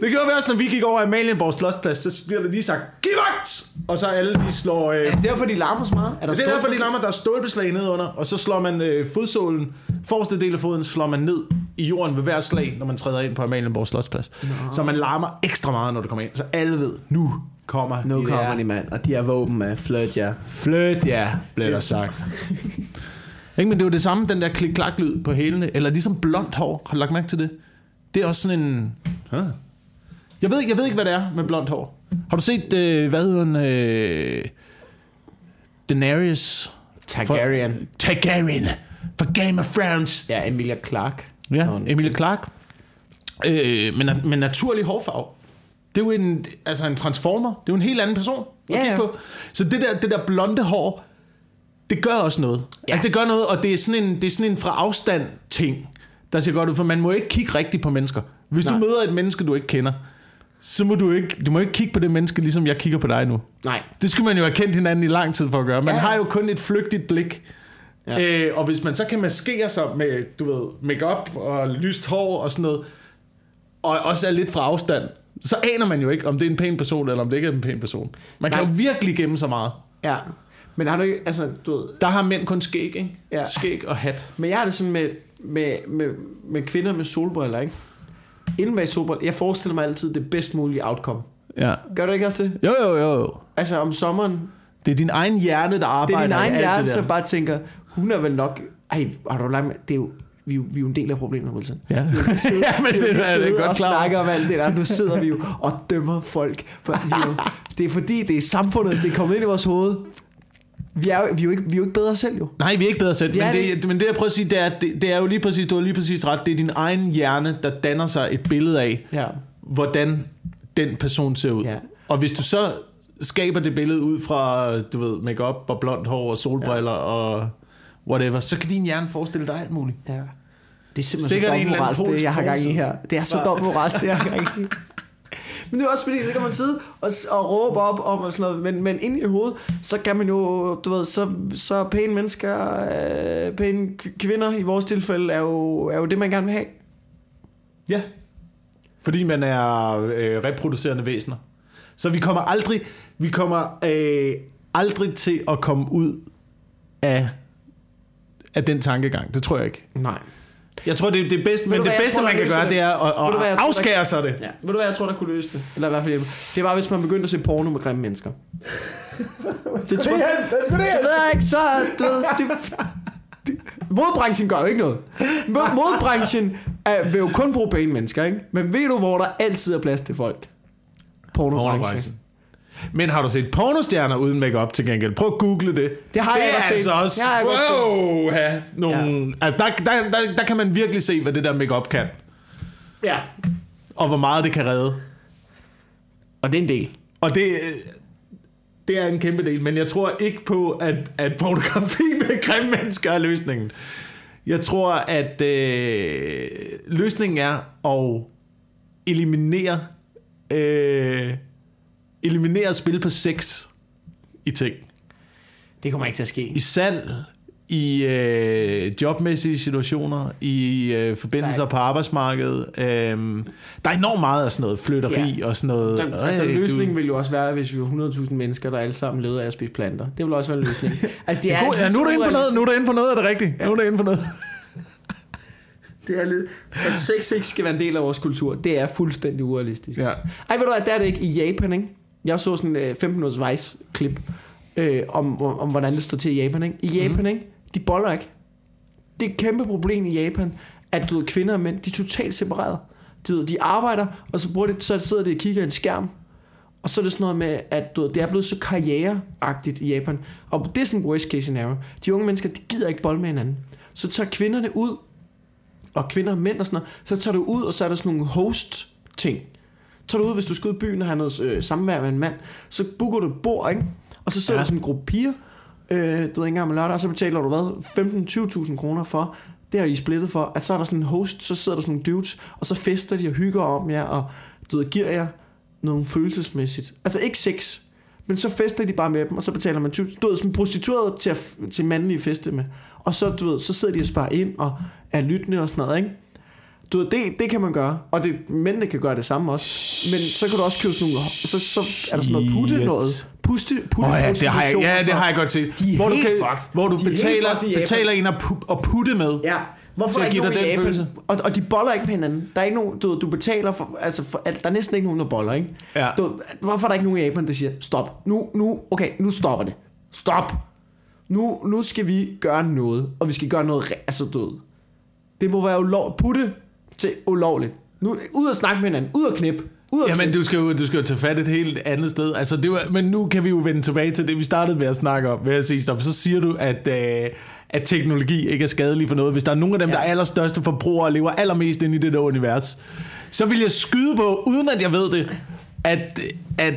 Det gjorde vi også, når vi gik over Amalienborg Slotsplads, så bliver der lige sagt, giv vagt! Og så alle de slår... Øh, Er det derfor, de larmer så meget? Er der det er derfor, de lammer, der er stålbeslag nedunder, og så slår man øh, fodsålen, forreste del af foden, slår man ned i jorden ved hver slag, når man træder ind på Amalienborg Slotsplads. Så man larmer ekstra meget, når du kommer ind, så alle ved, nu kommer Nu de kommer der de, mand. Og de er våben af flirt, ja. Fløt, ja, blev der sagt. Ikke, men det er jo det samme, den der klik-klak-lyd på hælene, eller ligesom blondt hår, har du lagt mærke til det? Det er også sådan en... Huh? Jeg ved, ikke- jeg ved ikke, hvad det er med blondt hår. Har du set, øh, hvad hedder hun? Øh, Daenerys Targaryen. Targaryen fra Game of Thrones. Ja, Emilia Clarke. Ja, Nå, Emilie Clarke. Øh, men, med naturlig hårfarve. Det er jo en, altså en transformer. Det er jo en helt anden person at Ja, ja. på. Så det der, det der blonde hår, det gør også noget. Ja. Altså, det gør noget, og det er sådan en, det er sådan en fra afstand ting, der ser godt ud, for man må ikke kigge rigtigt på mennesker. Hvis Nej. Du møder et menneske, du ikke kender, så må du ikke, du må ikke kigge på det menneske, ligesom jeg kigger på dig nu. Nej. Det skulle man jo have kendt hinanden i lang tid for at gøre. Man. Ja. har jo kun et flygtigt blik. Ja. Øh, og hvis man så kan maskere sig med, du ved, makeup og lyst hår og sådan noget, og også er lidt fra afstand, så aner man jo ikke, om det er en pæn person, eller om det ikke er en pæn person. Man kan Nej. jo virkelig gemme så meget. Ja. Men har du ikke, altså, du ved, Der har mænd kun skæg, ikke? Ja. Skæg og hat. Men jeg har det sådan med, med, med, med kvinder med solbriller, ikke? Inden bag solbriller, jeg forestiller mig altid det bedst mulige outcome. Ja. Gør du ikke også det? Jo, jo, jo, jo. Altså om sommeren, Det er din egen hjerne, der det arbejder er din egen hjerne, det som bare tænker, hun er vel nok... Ej, har du lagt med? Det er jo, vi, er jo, vi er jo en del af problemet, Wilson. Ja. Vi ja, men vi har det er godt og klar snakker om alt det der. Nu sidder vi jo og dømmer folk. For, vi jo, det er fordi, det er samfundet, det er kommet ind i vores hoved. Vi er, jo, vi er, jo, ikke, vi er jo ikke bedre selv, jo. Nej, vi er ikke bedre selv. Det Men er det, men det, jeg prøver at sige, det er, det, det er jo lige præcis, du har lige præcis ret. Det er din egen hjerne, der danner sig et billede af, Ja. hvordan den person ser ud. Ja. Og hvis du så skaber det billede ud fra, du ved, makeup og blondt hår og solbriller ja. og whatever, så kan din hjerne forestille dig alt muligt. Ja. Det er simpelthen Sikkert så anden moralsk, det jeg har gang i her. Det er så Hva? dumt moralsk, det jeg har gang i. Men det er også fordi, så kan man sidde og, og råbe op om og sådan noget, men, men inde i hovedet, så kan man jo, du ved, så, så pæne mennesker, øh, pæne kv- kvinder i vores tilfælde, er jo, er jo det, man gerne vil have. Ja. Fordi man er øh, reproducerende væsener. Så vi kommer aldrig, vi kommer øh, aldrig til at komme ud af, af den tankegang. Det tror jeg ikke. Nej. Jeg tror, det, det bedste, men det hvad, bedste, tror, man kan gøre, løser det er at, du hvad, at tror, afskære sig det. Ja. Ved du hvad, jeg tror, der kunne løse det? Eller i hvert fald hjælpe. Det var, hvis man begyndte at se porno med grimme mennesker. det tror jeg... Det ved jeg ikke, så... Du ved, det, det, modbranchen gør jo ikke noget. Mod- Modbranchen er, vil jo kun bruge pæne mennesker, ikke? Men ved du, hvor der altid er plads til folk? Pornobranchen. Pornobranchen. Men har du set pornostjerner uden makeup til gengæld? Prøv at google det. Det har det jeg godt set. altså også, jeg wow, ja, nogle, ja. Altså, der, der, der, der kan man virkelig se, hvad det der makeup kan. Ja. Og hvor meget det kan redde. Og det er en del. Og det, øh, det er en kæmpe del, men jeg tror ikke på, at, at pornografi med grimme mennesker er løsningen. Jeg tror, at øh, løsningen er at eliminere, øh, eliminere spil på sex i ting. Det kommer ikke til at ske. I salg, i øh, jobmæssige situationer, i øh, forbindelser Nej. på arbejdsmarkedet. Øh, der er enormt meget af sådan noget flytteri Ja. og sådan noget. Der, altså Øh, du- løsningen ville jo også være, hvis vi var 100.000 mennesker, der alle sammen levede af at spise planter. Det ville også være løsningen. Altså, det Ja, god, ja, nu er du inde på noget, nu er du inde på noget af det rigtige. Nu er du inde på noget. Det er lidt, at sex ikke skal være en del af vores kultur, det er fuldstændig urealistisk. Ja. Ej, ved du hvad, der er det ikke i Japan, ikke? Jeg så sådan en 15 minutters Vice-klip øh, om, om, om, hvordan det står til i Japan, ikke? I Japan, mm. ikke? De boller ikke. Det er et kæmpe problem i Japan, at du ved, kvinder og mænd, de er totalt separeret. Du ved, de arbejder, og så, bruger de, så sidder de og kigger i en skærm, og så er det sådan noget med, at du ved, det er blevet så karriereagtigt i Japan. Og det er sådan worst case scenario. De unge mennesker, de gider ikke bold med hinanden. Så tager kvinderne ud, og kvinder og mænd og sådan noget, så tager du ud, og så er der sådan nogle host-ting. Tager du ud, hvis du skal ud i byen og have noget øh, samvær med en mand, så booker du et bord, ikke? Og så sidder Ja. der sådan en gruppe piger, øh, du ved ikke engang om lørdag, og så betaler du hvad? 15-20.000 kroner for, det har I splittet for, at så er der sådan en host, så sidder der sådan nogle dudes, og så fester de og hygger om jer, og du ved, giver jer noget følelsesmæssigt. Altså ikke sex, men så fester de bare med dem, og så betaler man 20, du ved, sådan prostitueret til, at, til mandlige feste med. Og så, du ved, så sidder de og sparer ind, og er lyttende og sådan noget, ikke? Du ved, det, det kan man gøre, og det, mændene kan gøre det samme også. Men så kan du også købe sådan nogle, så, så er der sådan noget putte noget. Puste, putte oh, ja, det har jeg, ja, det har jeg godt set. De hvor du, kan, fucked. hvor du De er betaler, fucked betaler en at, pu- at putte med. Ja. Hvorfor er der ikke nogen i den Japan? følelse. Og, og de boller ikke med hinanden. Der er ikke nogen, du, du betaler for, altså for, der er næsten ikke nogen, der boller, ikke? Ja. Du, hvorfor er der ikke nogen i Japan, der siger, stop, nu, nu, okay, nu stopper det. Stop. Nu, nu skal vi gøre noget, og vi skal gøre noget, altså ved, det må være ulov, putte til ulovligt. Nu, ud og snakke med hinanden, ud og knip, ud og Jamen, du skal, jo, du skal jo tage fat et helt andet sted. Altså, det var, men nu kan vi jo vende tilbage til det, vi startede med at snakke om. Ved at sige, stop. Så siger du, at, øh, at teknologi ikke er skadelig for noget. Hvis der er nogen af dem, ja. der er allerstørste forbrugere og lever allermest ind i det der univers, så vil jeg skyde på, uden at jeg ved det, at, at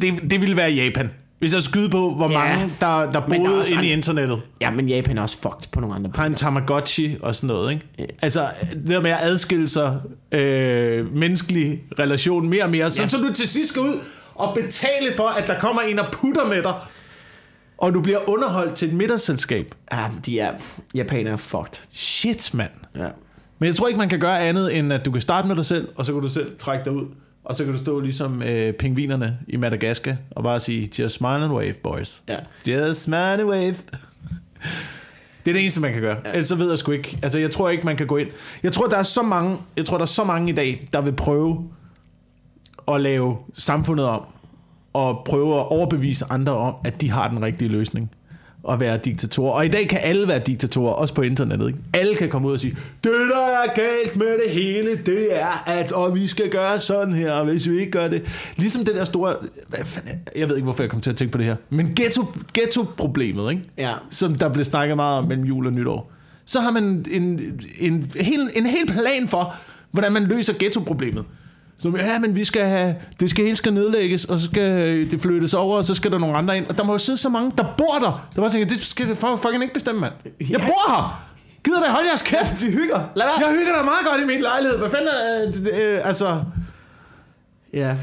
det, det ville være Japan. Hvis jeg skyder på, hvor Ja. mange, der, der er boede inde i internettet. Ja, men Japan er også fucked på nogle andre Har en Tamagotchi og sådan noget, ikke? Altså, det der med at adskille sig øh, menneskelig relation mere og mere, sådan, Ja. så du til sidst skal ud og betale for, at der kommer en og putter med dig. og du bliver underholdt til et middagsselskab. Ja, de er... Japanere er fucked. Shit, mand. Ja. Men jeg tror ikke, man kan gøre andet, end at du kan starte med dig selv, og så kan du selv trække dig ud. Og så kan du stå ligesom øh, pingvinerne i Madagaskar, og bare sige, just smile and wave, boys. Ja. Just smile and wave. Det er det eneste, man kan gøre. Ja. Ellers så ved jeg sgu ikke. Altså, jeg tror ikke, man kan gå ind. Jeg tror, der er så mange, jeg tror, der er så mange i dag, der vil prøve at lave samfundet om, og prøve at overbevise andre om, at de har den rigtige løsning at være diktatorer. Og i dag kan alle være diktatorer, også på internettet. Ikke? Alle kan komme ud og sige, det der er galt med det hele, det er, at og vi skal gøre sådan her, og hvis vi ikke gør det. Ligesom det der store, hvad fanden, jeg ved ikke, hvorfor jeg kom til at tænke på det her, men ghetto, ghetto-problemet, ikke? Ja. som der blev snakket meget om mellem jul og nytår. Så har man en, en, en, hel, en hel plan for, hvordan man løser ghetto-problemet. Så ja, men vi skal have, det skal hele skal nedlægges, og så skal det flyttes over, og så skal der nogle andre ind. Og der må jo sidde så mange, der bor der. Der bare tænker, det skal det fucking ikke bestemme, mand. Jeg bor her! Gider da holde jeres kæft? De hygger. Lad være. Jeg hygger da meget godt i min lejlighed. Hvad fanden er det? Øh, altså, Ja.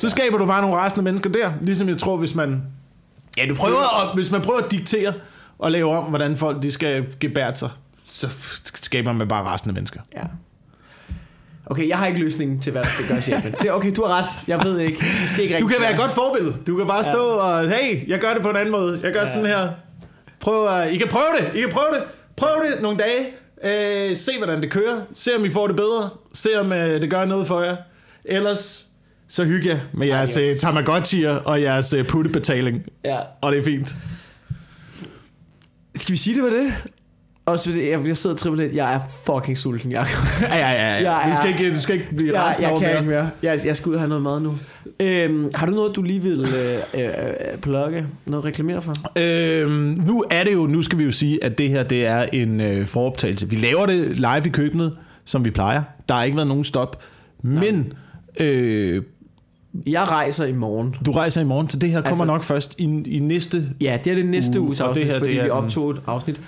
så skaber du bare nogle rasende mennesker der. Ligesom jeg tror, hvis man Ja, du prøver at, hvis man prøver at diktere og lave om, hvordan folk de skal gebære sig, så skaber man bare rasende mennesker. Ja. Okay, jeg har ikke løsningen til, hvad der skal gøres i Japan. Det okay, du har ret. Jeg ved ikke. Det skal ikke Du kan være et godt forbillede. Du kan bare stå og, hey, jeg gør det på en anden måde. Jeg gør ja. sådan her. Prøv at, I kan prøve det. I kan prøve det. Prøv det nogle dage. Øh, se, hvordan det kører. Se, om I får det bedre. Se, om øh, det gør noget for jer. Ellers, så hygge jer med jeres øh, Tamagotchi'er og jeres øh, puttebetaling. Ja. Og det er fint. Skal vi sige, det var det? Også fordi jeg, jeg sidder og tripper lidt. Jeg er fucking sulten, Jacob. Ja, ja, ja. ja. Du, skal ikke, du skal ikke blive jeg, rasende jeg over kan mere. ikke mere. Jeg, jeg skal ud og have noget mad nu. Øhm, har du noget, du lige vil øh, øh, øh, plukke? Noget reklamere for? Øhm, nu er det jo, nu skal vi jo sige, at det her det er en øh, foroptagelse. Vi laver det live i køkkenet, som vi plejer. Der har ikke været nogen stop. Men øh, Jeg rejser i morgen. du rejser i morgen, så det her kommer Altså- nok først i, i næste... Ja, det er det næste Uh, uges og det afsnit, her, fordi det er vi optog et afsnit,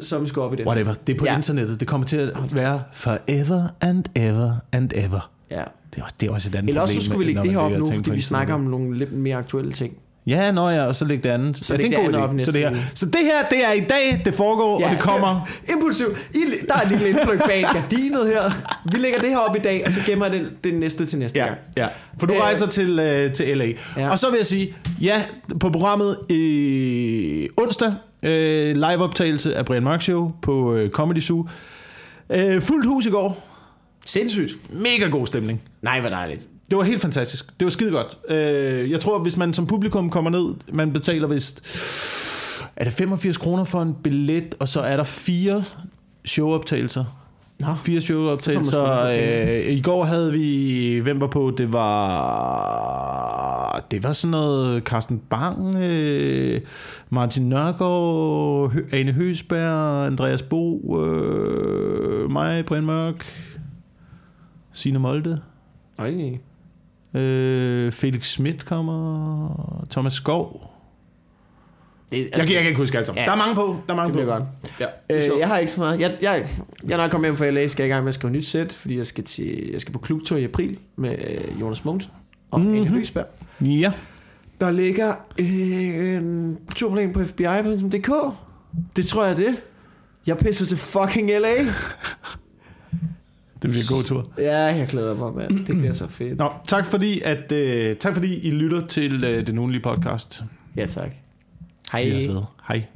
som skal op i den. Whatever. Det er på Ja. ja. internettet. Det kommer til at være forever and ever and ever. Ja. Det er også, det er også et andet Eller også så problem, skulle vi lægge når det her op nu, fordi vi snakker om nogle lidt mere aktuelle ting. Ja, nå ja, og så lægge det andet. Så, læg det er en god op idé. næste Så det, her, så det her, det er i dag, det foregår, ja, og det kommer... Impulsiv. I, der er et lille indpluk bag gardinet her. Vi lægger det her op i dag, og så gemmer jeg det, det næste til næste Ja, gang. ja. For du Øh, rejser til, øh, til LA. ja. Ja. Og så vil jeg sige, ja, på programmet øh, onsdag, øh, live-optagelse af Brian Mørk Show på øh, Comedy Zoo. Øh, fuldt hus i går. Sindssygt. Mega god stemning. Nej, hvor dejligt. Det var helt fantastisk. Det var skide godt. Øh, jeg tror, hvis man som publikum kommer ned, man betaler vist... Er det 85 kroner for en billet, og så er der fire showoptagelser. Nå. Fire showoptagelser. Øh, I går havde vi... Hvem var på? Det var... Det var sådan noget... Carsten Bang, øh, Martin Nørgaard, Hø- Ane Høsberg, Andreas Bo, øh, mig, Brian Mørk, Signe Molde. Ej. Øh, Felix Schmidt kommer. Thomas Skov. Det, Jeg, kan- jeg kan ikke huske alt sammen. Ja. Der er mange på. Der er mange Det bliver på. godt. Ja, Øh, jeg har ikke så meget. Jeg, jeg, jeg når jeg kommer hjem fra LA, skal jeg i gang med at skrive nyt sæt, fordi jeg skal, til, jeg skal på klubtur i april med øh, Jonas Mogensen og mm-hmm. Anne Høgsberg. ja. Der ligger øh, en turplan på FBI.dk. Det tror jeg er det. Jeg pisser til fucking LA. Det bliver en god tur. Ja, jeg glæder mig, mand. Det bliver så fedt. Nå, tak fordi, at, øh, tak fordi I lytter til øh, den ugenlige podcast. Ja, tak. Hej. Vi ved. Hej.